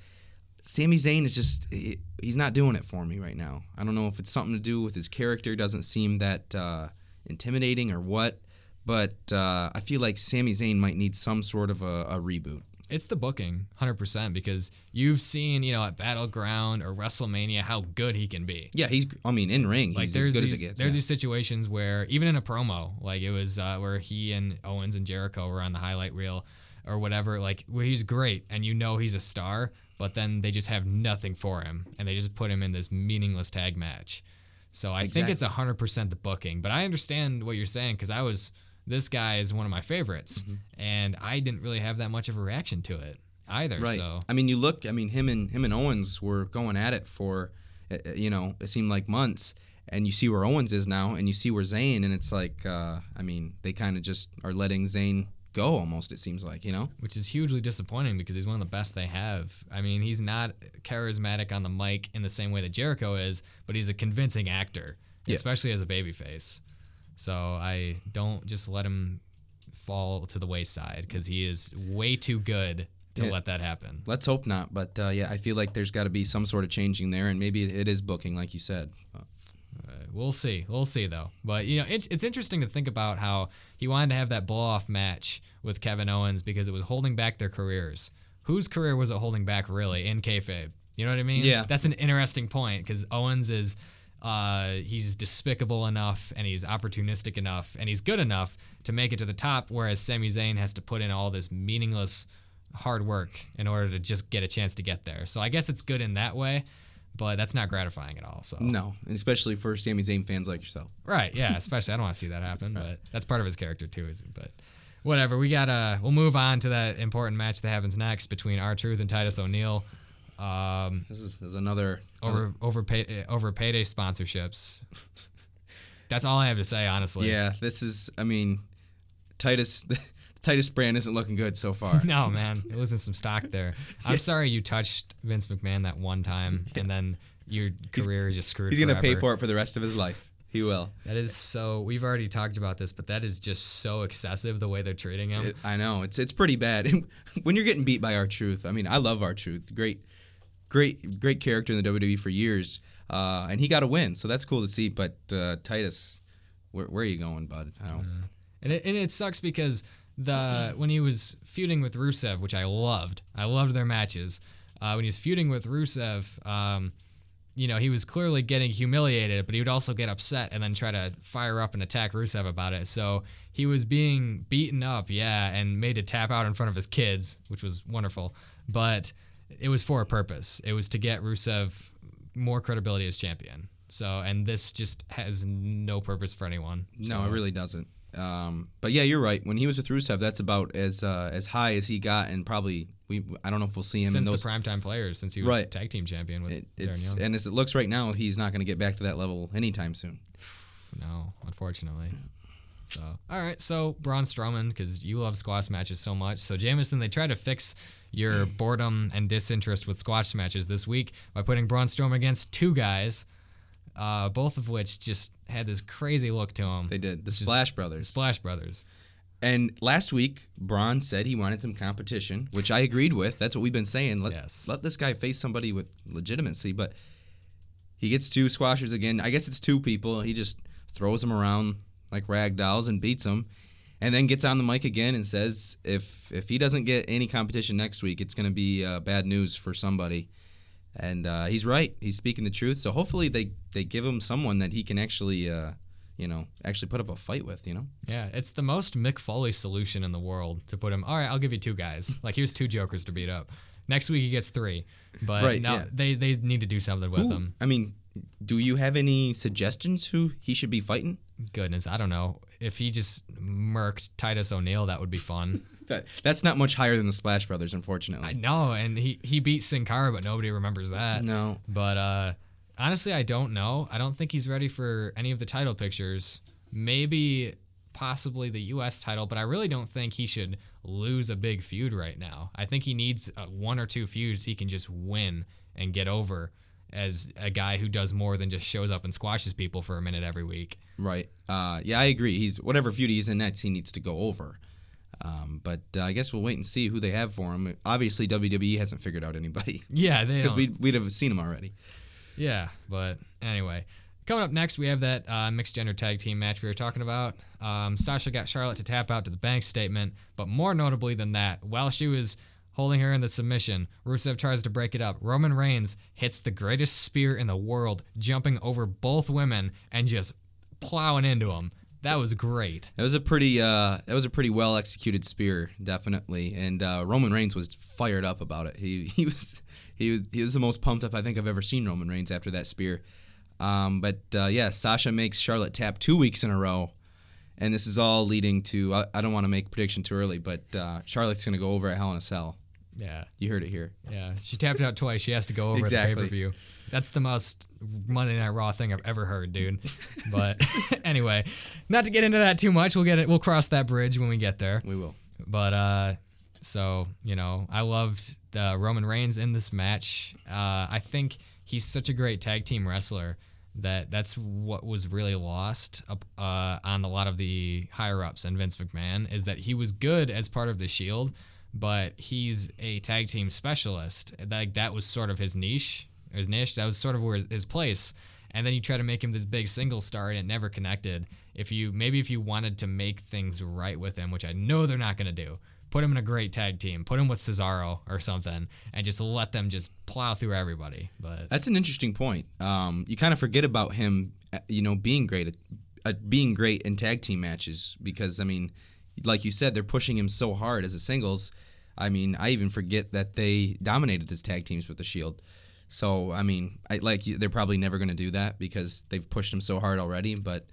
Sami Zayn is just he, he's not doing it for me right now. I don't know if it's something to do with his character. Doesn't seem that uh, intimidating or what. But uh, I feel like Sami Zayn might need some sort of a, a reboot. It's the booking, 100%, because you've seen, you know, at Battleground or WrestleMania how good he can be. Yeah, he's. I mean, in ring, like he's there's as good these, as it gets. there's yeah. these situations where even in a promo, like it was uh, where he and Owens and Jericho were on the highlight reel or whatever, like where he's great and you know he's a star, but then they just have nothing for him and they just put him in this meaningless tag match. So I think it's hundred percent the booking, but I understand what you're saying because I was this guy is one of my favorites, Mm-hmm. and I didn't really have that much of a reaction to it either. Right. So I mean, you look. I mean, him and him and Owens were going at it for, uh, uh, you know, it seemed like months. And you see where Owens is now, and you see where Zayn, and it's like, uh, I mean, they kind of just are letting Zayn go almost. It seems like you know. which is hugely disappointing because he's one of the best they have. I mean, he's not charismatic on the mic in the same way that Jericho is, but he's a convincing actor, Yeah. especially as a babyface. So I don't just let him fall to the wayside because he is way too good to Yeah. let that happen. Let's hope not. But uh, yeah, I feel like there's got to be some sort of changing there, and maybe it is booking, like you said. Uh, We'll see. We'll see though. But you know, it's it's interesting to think about how he wanted to have that blow off match with Kevin Owens because it was holding back their careers. Whose career was it holding back really in kayfabe? You know what I mean? Yeah. That's an interesting point because Owens is. Uh, he's despicable enough and he's opportunistic enough and he's good enough to make it to the top, whereas Sami Zayn has to put in all this meaningless hard work in order to just get a chance to get there. So I guess it's good in that way, but that's not gratifying at all. So no, especially for Sami Zayn fans like yourself. Right. Yeah. Especially, I don't want to see that happen, but that's part of his character too. Is but whatever. We gotta. We'll move on to that important match that happens next between R Truth and Titus O'Neil. Um, This is, this is another over over pay, over payday sponsorships. That's all I have to say, honestly. Yeah, this is. I mean, Titus. The Titus brand isn't looking good so far. No, man, it losing some stock there. I'm sorry you touched Vince McMahon that one time, and then your career is just screwed. He's gonna pay for it for the rest of his life. He will. That is so. We've already talked about this, but that is just so excessive the way they're treating him. It- I know it's it's pretty bad. when you're getting beat by R Truth, I mean, I love R Truth. Great, great, great character in the WWE for years, uh, and he got a win, so that's cool to see. But uh, Titus, where, where are you going, bud? I don't. And it, and it sucks because the when he was feuding with Rusev, which I loved, I loved their matches. Uh, when he was feuding with Rusev, um, you know, he was clearly getting humiliated, but he would also get upset and then try to fire up and attack Rusev about it. So he was being beaten up, yeah, and made to tap out in front of his kids, which was wonderful. But it was for a purpose. It was to get Rusev more credibility as champion. So, and this just has no purpose for anyone. No, So- it really doesn't. Um, but yeah, you're right. When he was with Rusev, that's about as uh, as high as he got, and probably we. I don't know if we'll see him since in those. the primetime players, since he was Right. tag team champion with it, it's Young. and as it looks right now, he's not going to get back to that level anytime soon. No, unfortunately. So, all right. So Braun Strowman, because you love squash matches so much. So Jameson, they try to fix your boredom and disinterest with squash matches this week by putting Braun Strowman against two guys, uh, both of which just had this crazy look to them. They did the Just- Splash Brothers. Splash Brothers. And last week, Braun said he wanted some competition, which I agreed with. That's what we've been saying. Let, Yes. let this guy face somebody with legitimacy. But he gets two squashers again. I guess it's two people. He just throws them around like rag dolls and beats them. And then gets on the mic again and says if if he doesn't get any competition next week, it's going to be uh, bad news for somebody. And uh, he's right. He's speaking the truth. So hopefully they, they give him someone that he can actually, uh, you know, actually put up a fight with, you know? Yeah, it's the most Mick Foley solution in the world to put him. All right, I'll give you two guys. Like here's two jokers to beat up. Next week he gets three, but Right, no, yeah. they they need to do something with Who- him. I mean, do you have any suggestions who he should be fighting? Goodness, I don't know if he just murked Titus O'Neil, that would be fun. That that's not much higher than the Splash Brothers, unfortunately. I know, and he he beat Sin Cara, but nobody remembers that. no. But uh, honestly, I don't know. I don't think he's ready for any of the title pictures. Maybe, possibly the U.S. title, but I really don't think he should lose a big feud right now. I think he needs uh, one or two feuds he can just win and get over as a guy who does more than just shows up and squashes people for a minute every week. Right. Uh, yeah, I agree. He's whatever feud he's in next, he needs to go over. Um, but uh, I guess we'll wait and see who they have for him. Obviously, WWE hasn't figured out anybody Yeah, they because we'd, we'd have seen him already. Yeah, but anyway. Coming up next, we have that uh, mixed gender tag team match we were talking about. Um, Sasha got Charlotte to tap out to the bank statement, but more notably than that, while she was holding her in the submission, Rusev tries to break it up. Roman Reigns hits the greatest spear in the world, jumping over both women and just plowing into them. That was great. That was a pretty uh, that was a pretty well executed spear, definitely. And uh, Roman Reigns was fired up about it. He he was he, he was the most pumped up I think I've ever seen Roman Reigns after that spear. Um, but uh, yeah, Sasha makes Charlotte tap two weeks in a row, and this is all leading to I, don't want to make prediction too early, but uh, Charlotte's gonna go over at Hell in a Cell. Yeah, You heard it here. yeah. She tapped out twice. She has to go over at the pay per view. That's the most Monday Night Raw thing I've ever heard, dude. But anyway, not to get into that too much. We'll get it. We'll cross that bridge when we get there. We will. But uh, so you know, I loved the Roman Reigns in this match. Uh, I think he's such a great tag team wrestler that that's what was really lost uh, on a lot of the higher ups and Vince McMahon is that he was good as part of the Shield, but he's a tag team specialist. Like that was sort of his niche, his niche. That was sort of where his, his place. And then you try to make him this big single star, and it never connected. If you maybe if you wanted to make things right with him, which I know they're not going to do, put him in a great tag team, put him with Cesaro or something, and just let them just plow through everybody. But That's an interesting point. Um, you kind of forget about him, uh, you know, being great at, at being great in tag team matches because I mean, like you said, they're pushing him so hard as a singles. I mean, I even forget that they dominated his tag teams with the Shield. So I mean, I like they're probably never going to do that because they've pushed him so hard already. But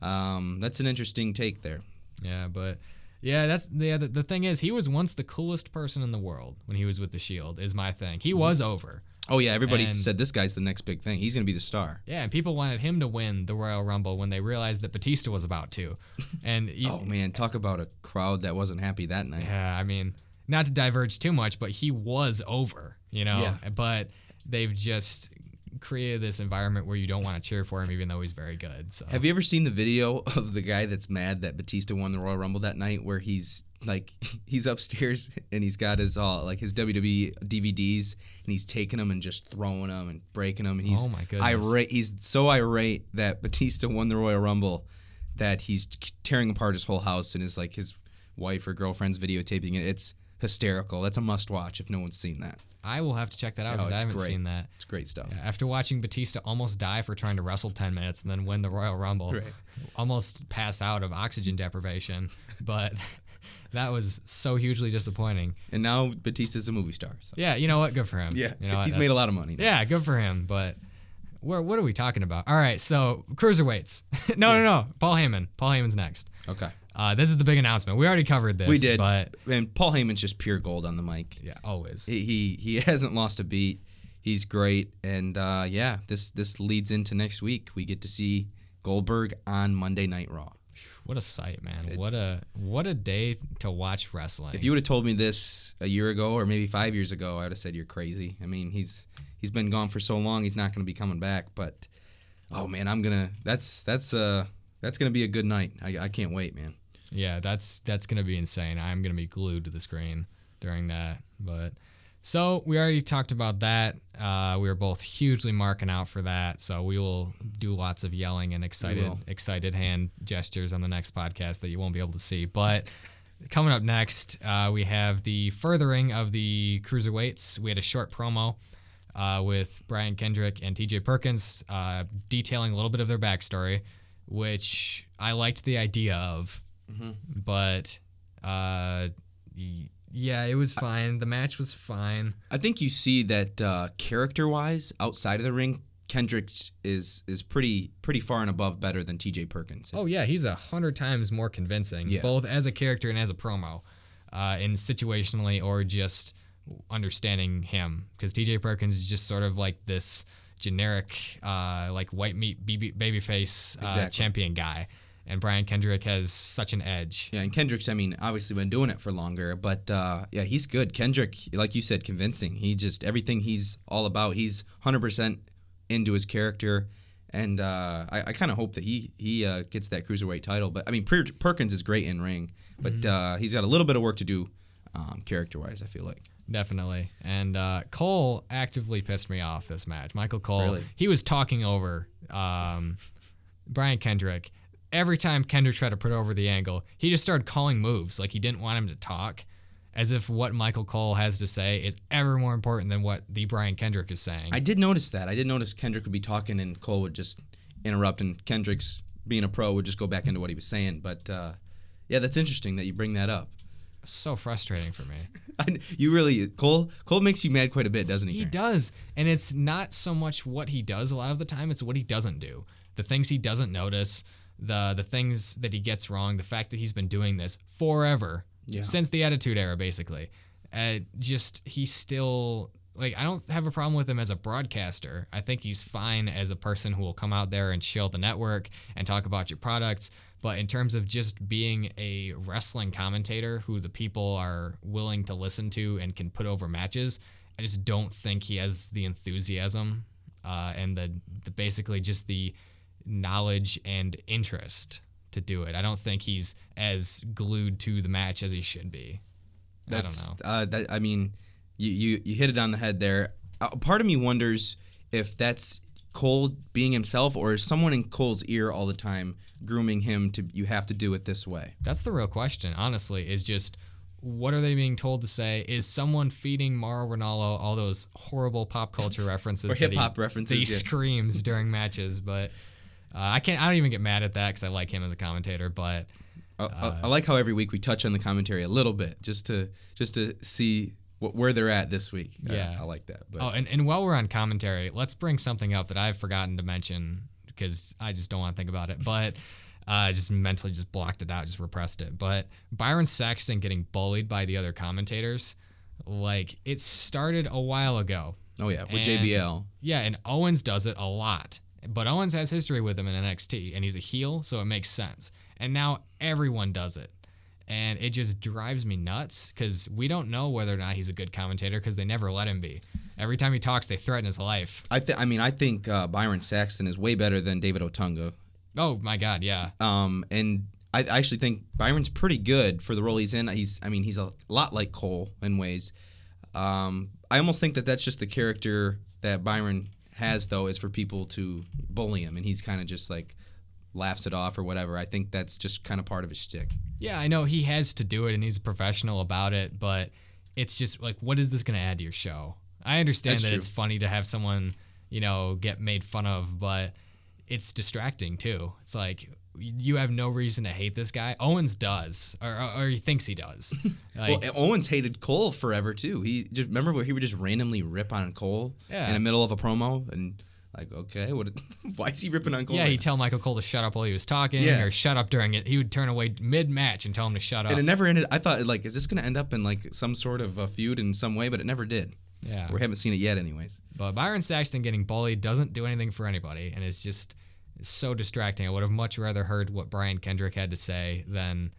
um, that's an interesting take there. yeah, but yeah, that's yeah. The, the thing is, he was once the coolest person in the world when he was with the Shield. Is my thing. He was over. Oh yeah, everybody And- said this guy's the next big thing. He's going to be the star. Yeah, and people wanted him to win the Royal Rumble when they realized that Batista was about to. And you, Oh man, talk about a crowd that wasn't happy that night. Yeah, I mean, not to diverge too much, but he was over, you know. Yeah. But they've just created this environment where you don't want to cheer for him, even though he's very good. So Have you ever seen the video of the guy that's mad that Batista won the Royal Rumble that night, where he's like he's upstairs and he's got his all like his WWE DVDs and he's taking them and just throwing them and breaking them and he's Oh my goodness. irate. He's so irate that Batista won the Royal Rumble that he's tearing apart his whole house and is like his wife or girlfriend's videotaping it. It's hysterical. That's a must watch if no one's seen that. I will have to check that out Oh, because I haven't great. seen that. It's great stuff. Yeah, after watching Batista almost die for trying to wrestle 10 minutes and then win the Royal Rumble, Right. almost pass out of oxygen deprivation, but that was so hugely disappointing. And now Batista's a movie star. So. Yeah, you know what? Good for him. Yeah, you know what? he's made a lot of money. now. Yeah, good for him. But where what are we talking about? All right, so cruiserweights. no, no, no. Paul Heyman. Paul Heyman's next. Okay. Uh, this is the big announcement. We already covered this. We did, but and Paul Heyman's just pure gold on the mic. yeah, always. He he, he hasn't lost a beat. He's great, and uh, yeah, this this leads into next week. We get to see Goldberg on Monday Night Raw. What a sight, man. what a what a day to watch wrestling. If you would have told me this a year ago or maybe five years ago, I would have said you're crazy. I mean, he's he's been gone for so long, he's not going to be coming back. But oh man, I'm gonna that's that's uh that's gonna be a good night. I, I can't wait, man. yeah, that's that's gonna be insane. I'm gonna be glued to the screen during that. But so we already talked about that. Uh, we were both hugely marking out for that. So we will do lots of yelling and excited excited hand gestures on the next podcast that you won't be able to see. But coming up next, uh, we have the furthering of the cruiserweights. We had a short promo. Uh, with Brian Kendrick and TJ Perkins, uh, detailing a little bit of their backstory, which I liked the idea of but uh, y- yeah, it was fine. The match was fine. I think you see that uh, character-wise, outside of the ring, Kendrick is is pretty pretty far and above better than T.J. Perkins. Oh yeah, he's a hundred times more convincing, Yeah. both as a character and as a promo, uh, in situationally or just understanding him. Because T.J. Perkins is just sort of like this generic, uh, like white meat baby babyface uh, Exactly. champion guy, and Brian Kendrick has such an edge. Yeah, and Kendrick's, I mean, obviously been doing it for longer, but uh, yeah, he's good. Kendrick, like you said, convincing. He just, everything he's all about, he's 100% into his character. And uh, I, I kind of hope that he he uh, gets that cruiserweight title. But I mean, Per- Perkins is great in ring, but uh, he's got a little bit of work to do um, character wise, I feel like. Definitely. And uh, Cole actively pissed me off this match. Michael Cole, Really? he was talking over um, Brian Kendrick. Every time Kendrick tried to put over the angle, he just started calling moves like he didn't want him to talk, as if what Michael Cole has to say is ever more important than what the Brian Kendrick is saying. I did notice that. I did notice Kendrick would be talking and Cole would just interrupt, and Kendrick's being a pro would just go back into what he was saying. But uh, yeah, that's interesting that you bring that up. so frustrating for me. You really Cole Cole makes you mad quite a bit, doesn't he? He Aaron? does. And it's not so much what he does a lot of the time, it's what he doesn't do. The things he doesn't notice, the the things that he gets wrong, the fact that he's been doing this forever. Yeah. Since the Attitude Era basically. Uh, just he's still like I don't have a problem with him as a broadcaster. I think he's fine as a person who will come out there and shill the network and talk about your products. But in terms of just being a wrestling commentator who the people are willing to listen to and can put over matches, I just don't think he has the enthusiasm uh, and the, the basically just the knowledge and interest to do it. I don't think he's as glued to the match as he should be. That's, I don't know. Uh, that, I mean, you, you you hit it on the head there. Uh, part of me wonders if that's Cole being himself, or is someone in Cole's ear all the time grooming him to you have to do it this way. That's the real question, honestly, is just what are they being told to say? Is someone feeding Mauro Ranallo all those horrible pop culture references Or that he- hip-hop references, that he yeah. screams during matches? But uh, I can't. I don't even get mad at that because I like him as a commentator. But I, I- I like how every week we touch on the commentary a little bit, just to just to see what, where they're at this week. Yeah. I, like that. But oh, and, and while we're on commentary, let's bring something up that I've forgotten to mention because I just don't want to think about it. But I just mentally just blocked it out, just repressed it. But Byron Saxton getting bullied by the other commentators, like it started a while ago. oh yeah, with and- JBL. Yeah, and Owens does it a lot. But Owens has history with him in NXT, and he's a heel, so it makes sense. And now everyone does it. And it just drives me nuts because we don't know whether or not he's a good commentator because they never let him be. Every time he talks, they threaten his life. I think. I mean, I think uh, Byron Saxton is way better than David Otunga. Oh my God, yeah. Um, and I I actually think Byron's pretty good for the role he's in. He's, I mean, he's a lot like Cole in ways. Um, I almost think that that's just the character that Byron has, though, is for people to bully him, and he's kind of just like laughs it off or whatever. I think that's just kind of part of his shtick. Yeah, I know he has to do it and he's a professional about it, but it's just like, what is this going to add to your show? I understand That's that true. it's funny to have someone, you know, get made fun of, but it's distracting too. It's like, you have no reason to hate this guy. Owens does, or, or, or he thinks he does. Like, well, Owens hated Cole forever too. He just remember where he would just randomly rip on Cole Yeah. in the middle of a promo, and like, okay, what? Why is he ripping on Cole? yeah, right he'd tell Michael Cole to shut up while he was talking, Yeah. or shut up during it. He would turn away mid match and tell him to shut up. And it never ended. I thought like, is this gonna end up in like some sort of a feud in some way? But it never did. yeah. We haven't seen it yet, anyways. But Byron Saxton getting bullied doesn't do anything for anybody, and it's just it's so distracting. I would have much rather heard what Brian Kendrick had to say than,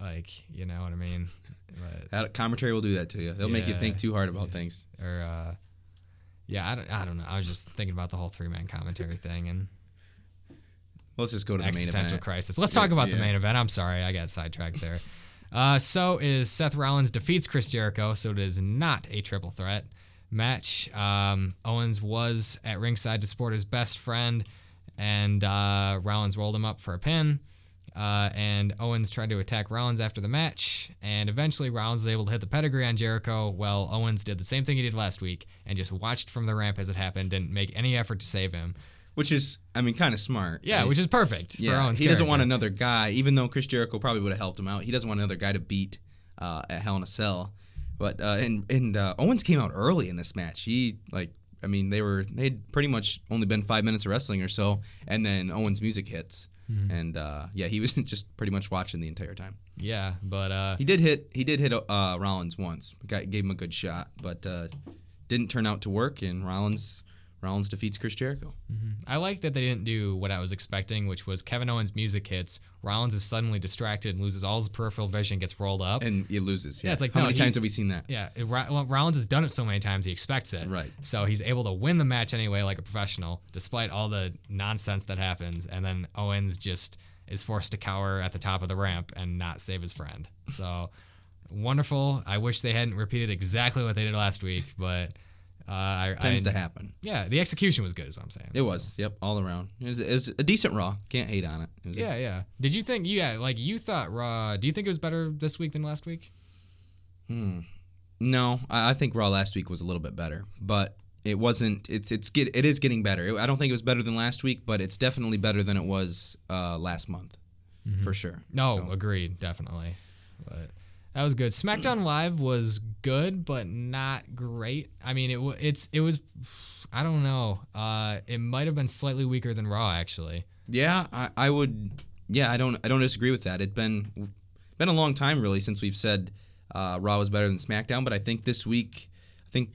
like, you know what I mean? But, That commentary will do that to you. They'll make you think too hard about things. or, uh, yeah, I don't, I don't know. I was just thinking about the whole three man commentary thing and Let's just go to the main event. crisis. Let's talk about the yeah. main event. I'm sorry, I got sidetracked there. Uh, so is Seth Rollins defeats Chris Jericho, so it is not a triple threat match. Um, Owens was at ringside to support his best friend, and uh, Rollins rolled him up for a pin. Uh, and Owens tried to attack Rollins after the match, and eventually Rollins was able to hit the pedigree on Jericho. Well, Owens did the same thing he did last week and just watched from the ramp as it happened, didn't make any effort to save him. Which is, I mean, kind of smart. Yeah, right? which is perfect for yeah. Owens. He doesn't want another guy, even though Chris Jericho probably would have helped him out. He doesn't want another guy to beat uh, at Hell in a Cell. But uh, and and uh, Owens came out early in this match. He like, I mean, they were they'd pretty much only been five minutes of wrestling or so, and then Owens' music hits, Mm-hmm. and uh, yeah, he was just pretty much watching the entire time. Yeah, but uh, He did hit he did hit uh, Rollins once. Got, gave him a good shot, but uh, didn't turn out to work. And Rollins Rollins defeats Chris Jericho. Mm-hmm. I like that they didn't do what I was expecting, which was Kevin Owens' music hits. Rollins is suddenly distracted and loses all his peripheral vision, gets rolled up. and he loses. Yeah, it's like, how no, many he- times have we seen that? yeah, it, well, Rollins has done it so many times he expects it. Right. So he's able to win the match anyway, like a professional, despite all the nonsense that happens. And then Owens just is forced to cower at the top of the ramp and not save his friend. So wonderful. I wish they hadn't repeated exactly what they did last week, but uh, I, Tends I, to happen. Yeah, the execution was good, is what I'm saying. It was. Yep, all around. It was, it was a decent Raw. Can't hate on it. it was a- Yeah, yeah. Did you think? Yeah, like you thought Raw. Do you think it was better this week than last week? Hmm. No, I, I think Raw last week was a little bit better, but it wasn't. It's it's get it is getting better. I don't think it was better than last week, but it's definitely better than it was uh, last month, Mm-hmm. for sure. No, agreed, definitely. But that was good. SmackDown Live was good, but not great. I mean, it it's it was. I don't know. Uh, it might have been slightly weaker than Raw, actually. Yeah, I, I would. Yeah, I don't. I don't disagree with that. It's been been a long time really since we've said uh, Raw was better than SmackDown, but I think this week, I think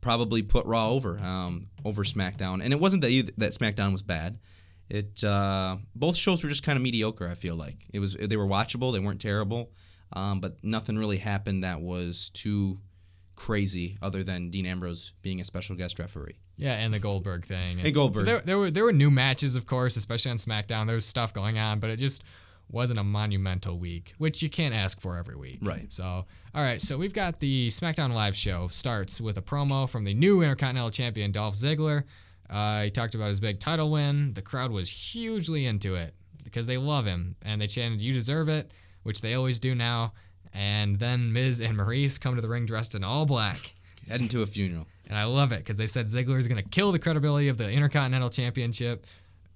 probably put Raw over um, over SmackDown, and it wasn't that either, that SmackDown was bad. it uh, both shows were just kind of mediocre. I feel like it was they were watchable. They weren't terrible, um, but nothing really happened that was too crazy other than Dean Ambrose being a special guest referee. Yeah, and the Goldberg thing. Hey, Goldberg. So there, there were there were new matches, of course, especially on SmackDown. There was stuff going on, but it just wasn't a monumental week, which you can't ask for every week. Right. So, all right. So we've got the SmackDown Live show starts with a promo from the new Intercontinental Champion Dolph Ziggler. Uh, he talked about his big title win. The crowd was hugely into it because they love him and they chanted "You deserve it," which they always do now. And then Miz and Maryse come to the ring dressed in all black. Heading to a funeral. And I love it because they said Ziggler is going to kill the credibility of the Intercontinental Championship.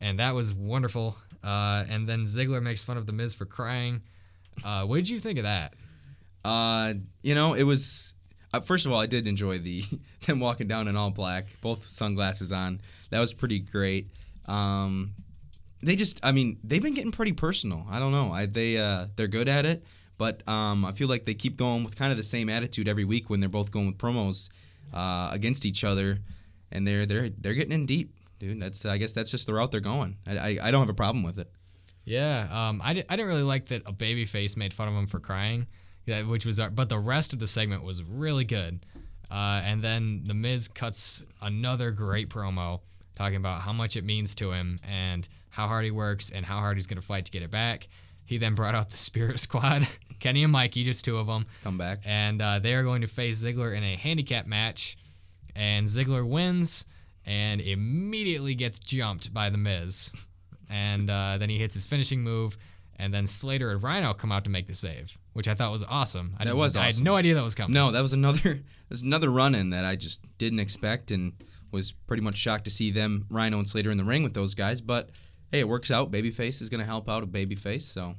And that was wonderful. Uh, and then Ziggler makes fun of The Miz for crying. Uh, what did you think of that? Uh, you know, it was. Uh, first of all, I did enjoy the them walking down in all black, both sunglasses on. That was pretty great. Um, they just, I mean, they've been getting pretty personal. I don't know. I they uh, they're good at it, but um, I feel like they keep going with kind of the same attitude every week when they're both going with promos uh, against each other, and they're they're they're getting in deep, dude. That's I guess that's just the route they're going. I I, I don't have a problem with it. Yeah, um, I, di- I didn't really like that a babyface made fun of him for crying, yeah, which was, our, but the rest of the segment was really good. Uh, and then the Miz cuts another great promo talking about how much it means to him and how hard he works and how hard he's going to fight to get it back. He then brought out the Spirit Squad, Kenny and Mikey, just two of them, Come back. and uh, they are going to face Ziggler in a handicap match. And Ziggler wins and immediately gets jumped by The Miz. And uh, then he hits his finishing move. And then Slater and Rhyno come out to make the save, which I thought was awesome. I That was I had no idea that was coming. No, that was another there's another run in that I just didn't expect and was pretty much shocked to see them Rhyno and Slater in the ring with those guys. But hey, it works out. Babyface is gonna help out a babyface, so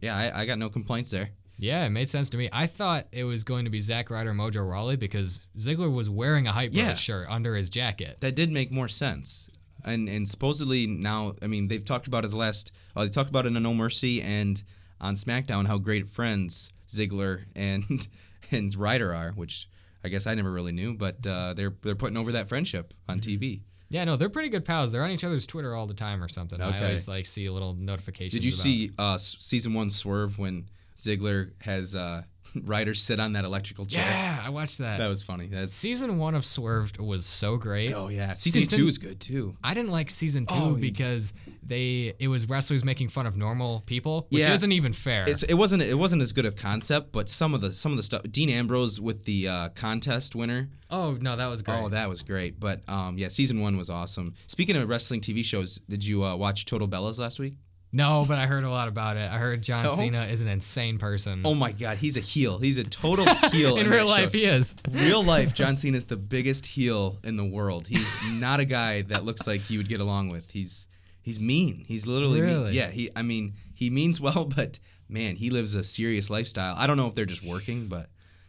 yeah, I, I got no complaints there. Yeah, it made sense to me. I thought it was going to be Zack Ryder Mojo Rawley because Ziggler was wearing a Hype Yeah. shirt under his jacket. That did make more sense. And and supposedly now, I mean, they've talked about it the last. Uh, they talked about it in No Mercy and on SmackDown how great friends Ziggler and and Ryder are, which I guess I never really knew, but uh, they're they're putting over that friendship on TV. Yeah, no, they're pretty good pals. They're on each other's Twitter all the time or something. I always like see a little notifications. Did you about- see uh, s- season one swerve when Ziggler has uh, Ryder sit on that electrical chair? Yeah, I watched that. That was funny. That's season one of Swerved was so great. oh yeah. Season, Season- two is good too. I didn't like season two Oh, you- because they it was wrestlers making fun of normal people, which Yeah. isn't even fair. It's, it wasn't it wasn't as good a concept, but some of the some of the stuff. Dean Ambrose with the uh, contest winner. oh no, that was great. Oh, that was great. But um, yeah, season one was awesome. Speaking of wrestling TV shows, did you uh, watch Total Bellas last week? no, but I heard a lot about it. I heard John No? Cena is an insane person. Oh my God, he's a heel. He's a total heel in in real that show. life, he is. real life, John Cena is the biggest heel in the world. He's not a guy that looks like you would get along with. He's he's mean. He's literally mean. Yeah, he I mean, he means well, but man, he lives a serious lifestyle. I don't know if they're just working, but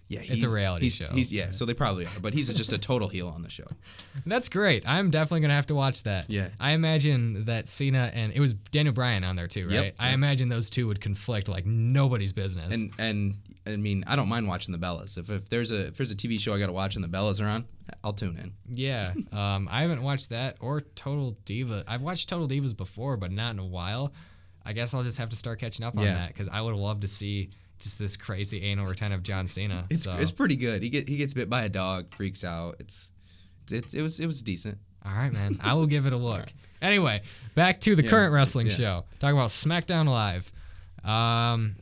yeah, he's, It's a reality he's, show. He's yeah, so they probably are, but he's just a total heel on the show. That's great. I'm definitely gonna have to watch that. Yeah. I imagine that Cena and it was Daniel Bryan on there too, right? Yep, I imagine those two would conflict like nobody's business. And and I mean, I don't mind watching the Bellas. If, if there's a if there's a TV show I got to watch and the Bellas are on, I'll tune in. yeah, um, I haven't watched that or Total Diva. I've watched Total Divas before, but not in a while. I guess I'll just have to start catching up on Yeah. that because I would love to see just this crazy anal of John Cena. It's so, it's pretty good. He get he gets bit by a dog, freaks out. It's it's it was it was decent. all right, man. I will give it a look. Anyway, back to the current wrestling yeah. show. Talking about SmackDown Live. Um,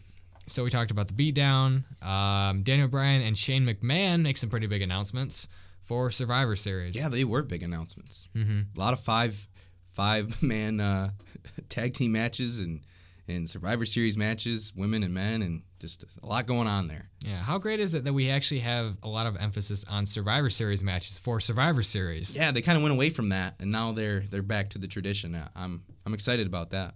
so we talked about the beatdown. Um, Daniel Bryan and Shane McMahon make some pretty big announcements for Survivor Series. Yeah, they were big announcements. Mm-hmm. A lot of five five man uh, tag team matches and and Survivor Series matches, women and men, and just a lot going on there. Yeah, how great is it that we actually have a lot of emphasis on Survivor Series matches for Survivor Series? Yeah, they kind of went away from that, and now they're they're back to the tradition. Uh, I'm I'm excited about that.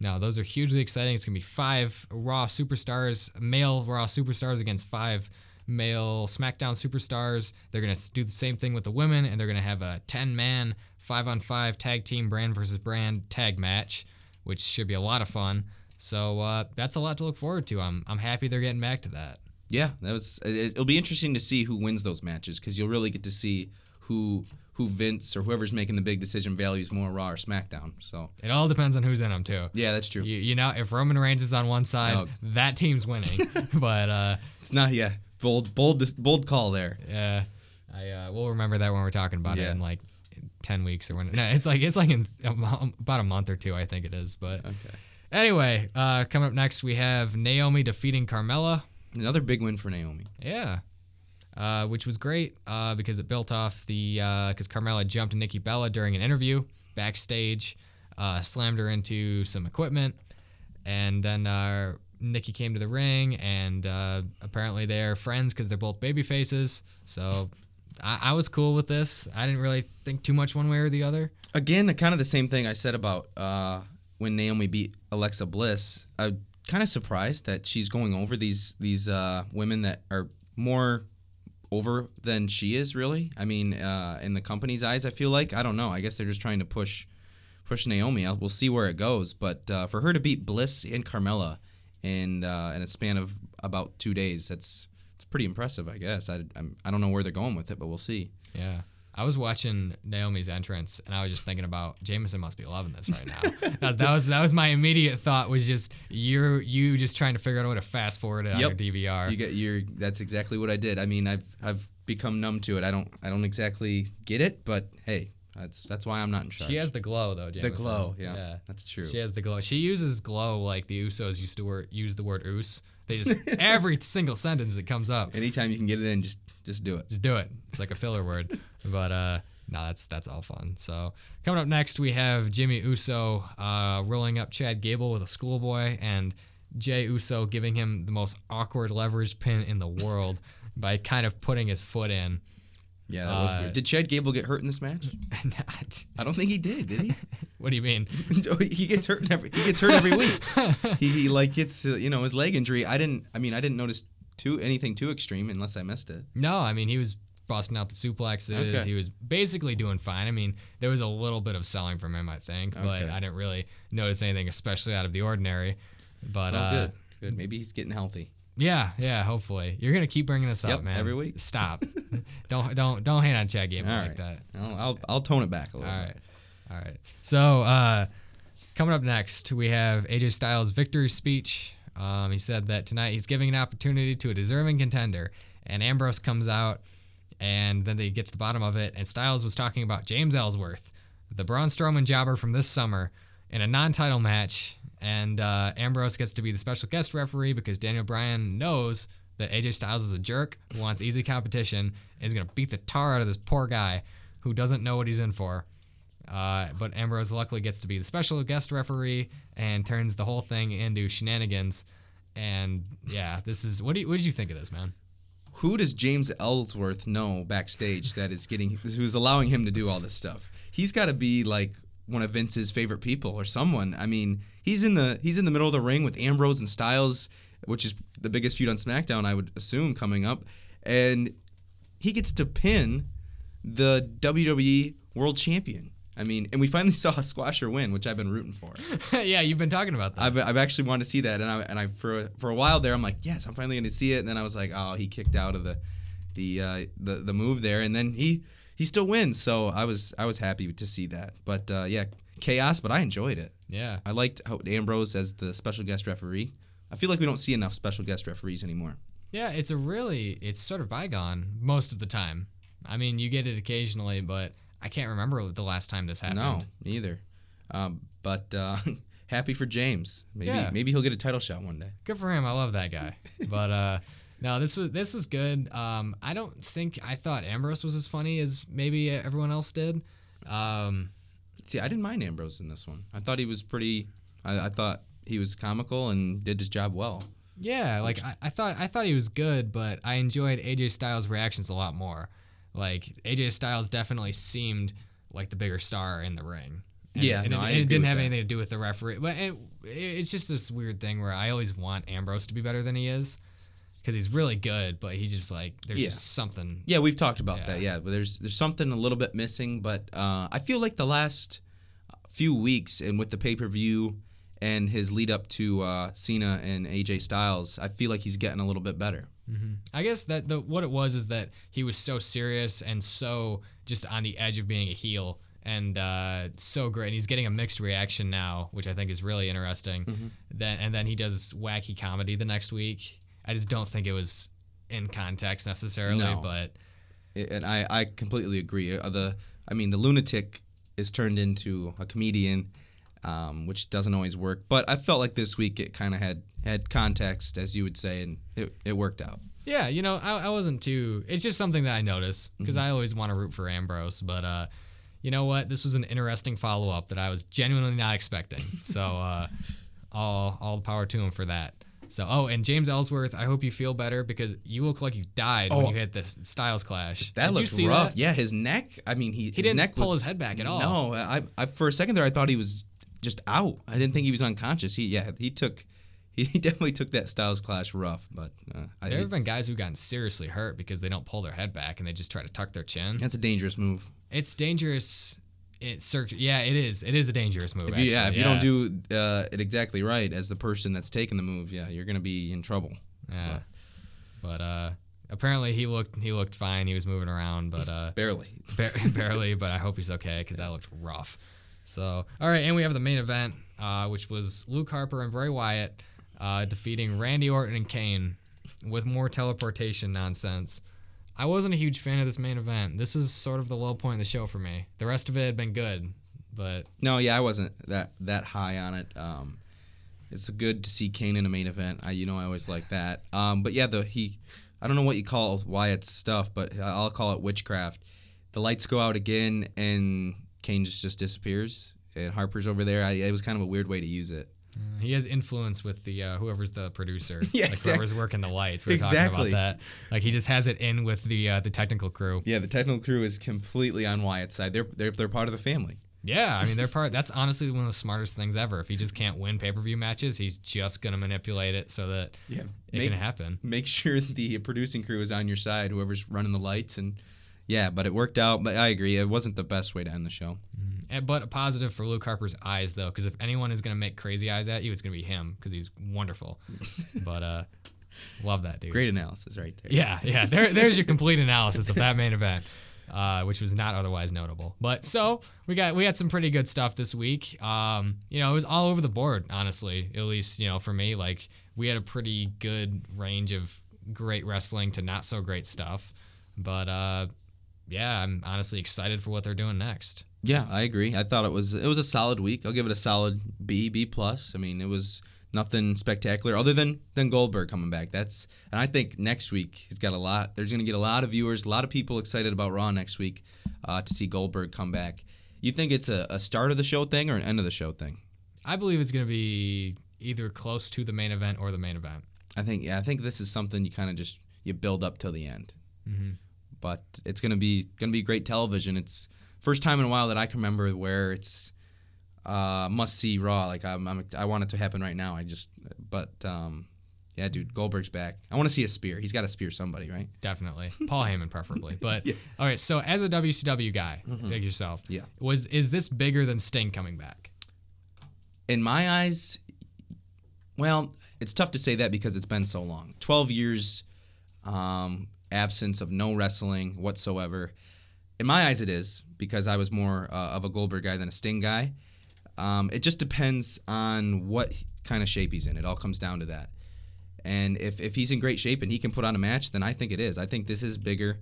Now, those are hugely exciting. It's going to be five Raw superstars, male Raw superstars against five male SmackDown superstars. They're going to do the same thing with the women, and they're going to have a 10 man, five on five tag team brand versus brand tag match, which should be a lot of fun. So uh, that's a lot to look forward to. I'm, I'm happy they're getting back to that. Yeah, that was. it- It'll be interesting to see who wins those matches because you'll really get to see who who Vince or whoever's making the big decision values more, Raw or SmackDown. So It all depends on who's in them too. yeah, that's true. You, you know, if Roman Reigns is on one side, that team's winning. but uh, It's not yeah, bold bold bold call there. yeah, I uh, we'll remember that when we're talking about it Yeah. in like ten weeks or when. No, it's like it's like in about a month or two, I think it is. But Okay. anyway, uh, coming up next we have Naomi defeating Carmella. Another big win for Naomi. Yeah. Uh, which was great uh, because it built off the because Carmella jumped Nikki Bella during an interview backstage, uh, slammed her into some equipment, and then uh, Nikki came to the ring, and uh, apparently they're friends because they're both baby faces. So I, I was cool with this. I didn't really think too much one way or the other. Again, kind of the same thing I said about uh, when Naomi beat Alexa Bliss. I'm kind of surprised that she's going over these these uh, women that are more over than she is. Really, I mean, uh, in the company's eyes, I feel like I don't know. I guess they're just trying to push push Naomi. We'll see where it goes. But uh, for her to beat Bliss and Carmella in uh, in a span of about two days, that's pretty impressive. I guess I I'm, I don't know where they're going with it, but we'll see. Yeah. I was watching Naomi's entrance and I was just thinking about Jameson must be loving this right now. that, that was that was my immediate thought was just you're you just trying to figure out a way to fast forward it on your DVR. You get your. That's exactly what I did. I mean, I've I've become numb to it. I don't I don't exactly get it, but hey, that's that's why I'm not in charge. she has the glow though, the glow. Yeah, that's true. She has the glow. She uses glow like the Usos used to use the word oos. They just every single sentence that comes up, Anytime you can get it in, just just do it. just do it. It's like a filler word. But uh no, that's that's all fun. So coming up next, we have Jimmy Uso uh, rolling up Chad Gable with a schoolboy, and Jay Uso giving him the most awkward leverage pin in the world by kind of putting his foot in. Yeah, that was Uh, weird. Did Chad Gable get hurt in this match? Not- I don't think he did. Did he? what do you mean? he gets hurt every he gets hurt every week. he, he like gets uh, you know his leg injury. I didn't. I mean, I didn't notice too anything too extreme unless I missed it. No, I mean he was busting out the suplexes. Okay. He was basically doing fine. I mean there was a little bit of selling from him, I think, but I didn't really notice anything especially out of the ordinary. But Oh, uh, good. Good. Maybe he's getting healthy. Yeah, yeah. Hopefully, you're gonna keep bringing this up, Yep, man. every week. Stop. don't don't don't hate on Chad Gable All like right. that. I'll, I'll I'll tone it back a little. All bit. right, all right. So uh, coming up next, we have AJ Styles' victory speech. Um, he said that tonight he's giving an opportunity to a deserving contender, and Ambrose comes out, and then they get to the bottom of it, and Styles was talking about James Ellsworth, the Braun Strowman jobber from this summer, in a non-title match, and uh, Ambrose gets to be the special guest referee because Daniel Bryan knows that AJ Styles is a jerk wants easy competition and is gonna beat the tar out of this poor guy who doesn't know what he's in for. Uh, but Ambrose luckily gets to be the special guest referee and turns the whole thing into shenanigans. And yeah, this is what do you, what did you think of this, man? who does James Ellsworth know backstage that is getting who's allowing him to do all this stuff? He's got to be like one of Vince's favorite people or someone. I mean, he's in the he's in the middle of the ring with Ambrose and Styles, which is the biggest feud on SmackDown, I would assume, coming up, and he gets to pin the WWE World Champion. I mean, and we finally saw a squasher win, which I've been rooting for. yeah, you've been talking about that. I've, I've actually wanted to see that, and I and I for for a while there, I'm like, yes, I'm finally going to see it. And then I was like, oh, he kicked out of the the uh, the the move there, and then he he still wins. So I was I was happy to see that. But uh, yeah, chaos, but I enjoyed it. yeah. I liked how Ambrose as the special guest referee. I feel like we don't see enough special guest referees anymore. Yeah, it's a really it's sort of bygone most of the time. I mean, you get it occasionally, but I can't remember the last time this happened. No, neither. Um, but uh, happy for James. Maybe Yeah. maybe he'll get a title shot one day. Good for him. I love that guy. but uh no, this was this was good. Um I don't think I thought Ambrose was as funny as maybe everyone else did. Um See, I didn't mind Ambrose in this one. I thought he was pretty. I, I thought he was comical and did his job well. Yeah, like I, I thought I thought he was good, but I enjoyed AJ Styles' reactions a lot more. Like AJ Styles definitely seemed like the bigger star in the ring. And, Yeah, and no, it, it didn't have that. anything to do with the referee. But it, it's just this weird thing where I always want Ambrose to be better than he is because he's really good, but he just like there's Yeah. just something. Yeah, we've talked about Yeah. that. Yeah, but there's there's something a little bit missing. But uh, I feel like the last few weeks and with the pay per view and his lead up to uh, Cena and AJ Styles, I feel like he's getting a little bit better. I guess that the what it was is that he was so serious and so just on the edge of being a heel and uh, so great. And he's getting a mixed reaction now, which I think is really interesting. Then and then he does wacky comedy the next week. I just don't think it was in context necessarily, No. but and I, I completely agree. Uh, the I mean, the lunatic is turned into a comedian, um, which doesn't always work. But I felt like this week it kind of had had context, as you would say, and it, it worked out. Yeah, you know, I, I wasn't too. It's just something that I notice because I always want to root for Ambrose, but uh, you know what? This was an interesting follow up that I was genuinely not expecting. so uh, all all the power to him for that. So oh, and James Ellsworth, I hope you feel better because you look like you died when Oh. you hit this Styles clash. That Did you see rough. that? Yeah, his neck. I mean, he He his didn't neck pull was, his head back at all. No, I, I for a second there I thought he was just out. I didn't think he was unconscious. He yeah, he took he definitely took that Styles clash rough. But uh, I, There have been guys who've gotten seriously hurt because they don't pull their head back and they just try to tuck their chin. that's a dangerous move. It's dangerous. It's cir- yeah, it is. It is a dangerous move. If you, yeah, if you don't do uh, it exactly right as the person that's taking the move, yeah, you're gonna be in trouble. Yeah. But uh apparently he looked he looked fine. He was moving around, but uh Barely. bar- barely, but I hope he's okay cuz that looked rough. So, all right, and we have the main event uh which was Luke Harper and Bray Wyatt uh defeating Randy Orton and Kane with more teleportation nonsense. I wasn't a huge fan of this main event. This was sort of the low point of the show for me. The rest of it had been good, but No, yeah, I wasn't that that high on it. Um, it's good to see Kane in a main event. I, you know, I always like that. Um, but yeah, the he, I don't know what you call Wyatt's stuff, but I'll call it witchcraft. The lights go out again, and Kane just, just disappears, and Harper's over there. I, it was kind of a weird way to use it. He has influence with the uh, whoever's the producer, Yeah, like exact- whoever's working the lights. We are Exactly. talking about that. Like he just has it in with the uh, the technical crew. Yeah, the technical crew is completely on Wyatt's side. They're they're, they're part of the family. Yeah, I mean they're part. That's honestly one of the smartest things ever. If he just can't win pay per view matches, he's just gonna manipulate it so that Yeah, it make, can happen. make sure the producing crew is on your side. Whoever's running the lights and. Yeah, but it worked out. But I agree, it wasn't the best way to end the show. And, but a positive for Luke Harper's eyes though, because if anyone is gonna make crazy eyes at you, it's gonna be him because he's wonderful. but uh, love that dude. Great analysis right there. Yeah, yeah. There, there's your complete analysis of that main event, uh, which was not otherwise notable. But so we got we had some pretty good stuff this week. Um, you know, it was all over the board, honestly. At least you know for me, like we had a pretty good range of great wrestling to not so great stuff. But uh, yeah, I'm honestly excited for what they're doing next. Yeah, I agree. I thought it was it was a solid week. I'll give it a solid B, B plus. I mean, it was nothing spectacular other than than Goldberg coming back. That's and I think next week he's got a lot. There's going to get a lot of viewers, a lot of people excited about Raw next week uh, to see Goldberg come back. You think it's a, a start of the show thing or an end of the show thing? I believe it's gonna be either close to the main event or the main event. I think yeah, I think this is something you kind of just you build up till the end. Mm-hmm. But it's gonna be gonna be great television. It's first time in a while that I can remember where it's uh, must see Raw. Like I'm, I'm I want it to happen right now. I just but um, yeah, dude, Goldberg's back. I want to see a spear. He's got to spear somebody, right? Definitely, Paul Heyman preferably. But Yeah. all right, so as a WCW guy like yourself, Yeah. was is this bigger than Sting coming back? In my eyes, well, it's tough to say that because it's been so long. Twelve years um, absence of no wrestling whatsoever. In my eyes, it is because I was more uh, of a Goldberg guy than a Sting guy. Um, it just depends on what kind of shape he's in. It all comes down to that. And if, if he's in great shape and he can put on a match, then I think it is. I think this is bigger.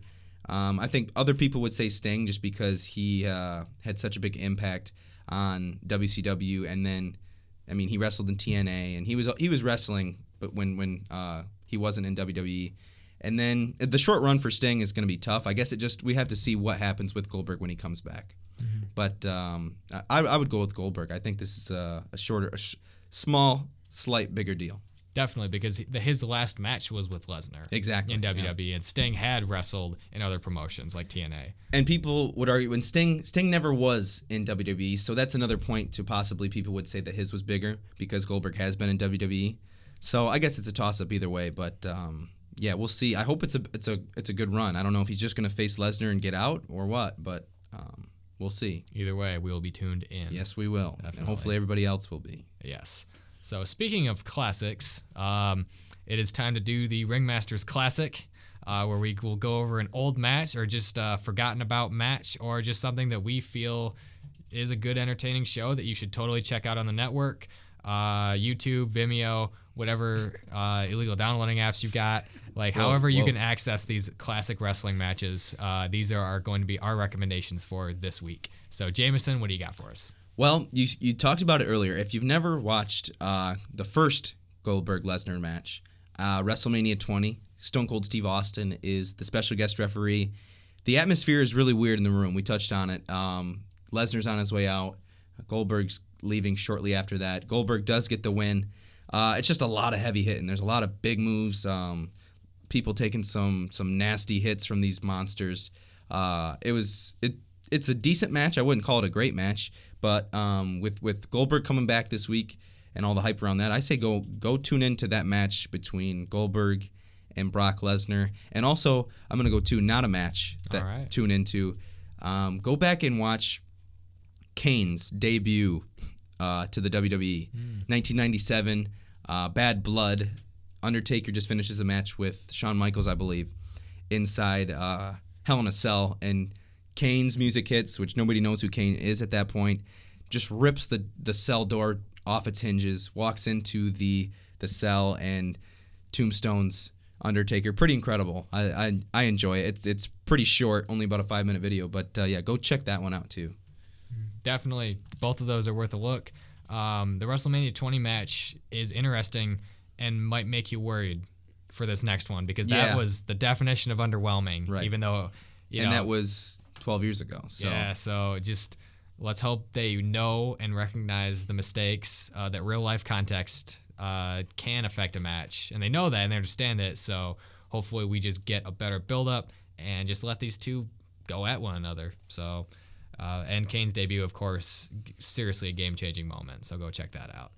Um, I think other people would say Sting just because he uh, had such a big impact on WCW, and then, I mean, he wrestled in TNA, and he was he was wrestling, but when when uh, he wasn't in WWE, and then the short run for Sting is going to be tough. I guess it just we have to see what happens with Goldberg when he comes back. But um, I, I would go with Goldberg. I think this is a, a shorter, a sh- small, slight, bigger deal. Definitely, because his last match was with Lesnar Exactly. in yeah. WWE, and Sting had wrestled in other promotions like TNA. And people would argue when Sting Sting never was in WWE, so that's another point to possibly people would say that his was bigger because Goldberg has been in WWE. So I guess it's a toss up either way, but um, yeah, we'll see. I hope it's a it's a it's a good run. I don't know if he's just going to face Lesnar and get out or what, but um, we'll see. Either way, we will be tuned in. Yes, we will, and hopefully everybody else will be. Yes. So speaking of classics, um, it is time to do the Ringmasters Classic. Uh, where we will go over an old match or just a forgotten about match or just something that we feel is a good entertaining show that you should totally check out on the network uh, youtube vimeo whatever uh, illegal downloading apps you've got like Whoa, however you whoa. can access these classic wrestling matches uh, these are, are going to be our recommendations for this week so jameson what do you got for us Well, you you talked about it earlier. If you've never watched uh, the first Goldberg Lesnar match, uh, WrestleMania 20, Stone Cold Steve Austin is the special guest referee. The atmosphere is really weird in the room. We touched on it. Um, Lesnar's on his way out. Goldberg's leaving shortly after that. Goldberg does get the win. Uh, it's just a lot of heavy hitting. There's a lot of big moves. Um, people taking some some nasty hits from these monsters. Uh, it was it it's a decent match. I wouldn't call it a great match, but um, with with Goldberg coming back this week and all the hype around that, I say go go tune into that match between Goldberg and Brock Lesnar. And also, I'm gonna go to not a match that All right. tune into. Um, go back and watch Kane's debut uh, to the WWE, 1997. Uh, Badd Blood. Undertaker just finishes a match with Shawn Michaels, I believe, inside uh, Hell in a Cell, and Kane's music hits, which nobody knows who Kane is at that point. Just rips the the cell door off its hinges, walks into the the cell, and tombstones Undertaker. Pretty incredible. I I, I enjoy it. It's it's pretty short, only about a five minute video, but uh, yeah, go check that one out too. definitely both of those are worth a look. Um, the WrestleMania 20 match is interesting and might make you worried for this next one because that Yeah. was the definition of underwhelming. Right. Even though, you and know, that was 12 years ago. So yeah. So just let's hope they know and recognize the mistakes uh, that real life context uh, can affect a match, and they know that and they understand it. So hopefully we just get a better build up and just let these two go at one another. So. Uh, and Kane's debut, of course, seriously a game changing moment. So go check that out.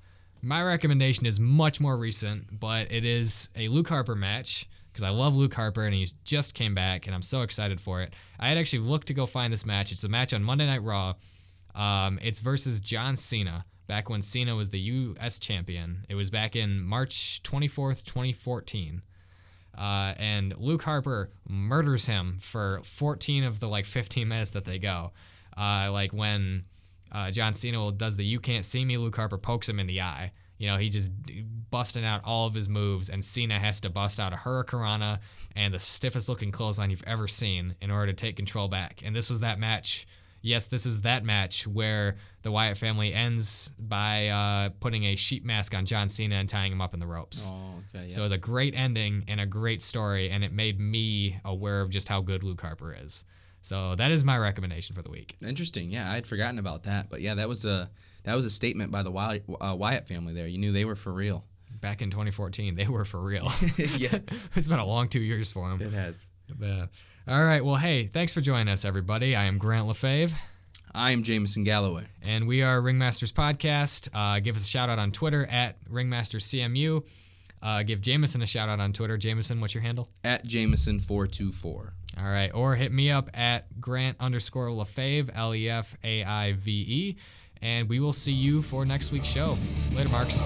My recommendation is much more recent, but it is a Luke Harper match because I love Luke Harper and he just came back and I'm so excited for it. I had actually looked to go find this match. It's a match on Monday Night Raw. Um, it's versus John Cena back when Cena was the U.S. champion. It was back in March 24th, 2014. Uh, and Luke Harper murders him for 14 of the like 15 minutes that they go. Uh, like when uh, John Cena will- does the "You can't see me," Luke Harper pokes him in the eye. You know, he just busting out all of his moves, and Cena has to bust out a Hurricanrana and the stiffest looking clothesline you've ever seen in order to take control back. And this was that match. Yes, this is that match where the Wyatt family ends by uh, putting a sheet mask on John Cena and tying him up in the ropes. Oh, okay. So it was a great ending and a great story, and it made me aware of just how good Luke Harper is. So that is my recommendation for the week. Interesting. Yeah, I had forgotten about that, but yeah, that was a that was a statement by the Wyatt, uh, Wyatt family. There, you knew they were for real. Back in 2014, they were for real. yeah, it's been a long two years for them. it has. Yeah. all right. Well, hey, thanks for joining us, everybody. I am Grant Lefaive, I am Jameson Galloway. and we are Ringmasters Podcast. Uh, give us a shout out on Twitter at RingmastersCMU. Uh, give Jameson a shout out on Twitter. Jameson, what's your handle? At Jameson four two four. All right. Or hit me up at Grant underscore Lefaive, L E F A I V E. And we will see you for next week's show. Later, Marks.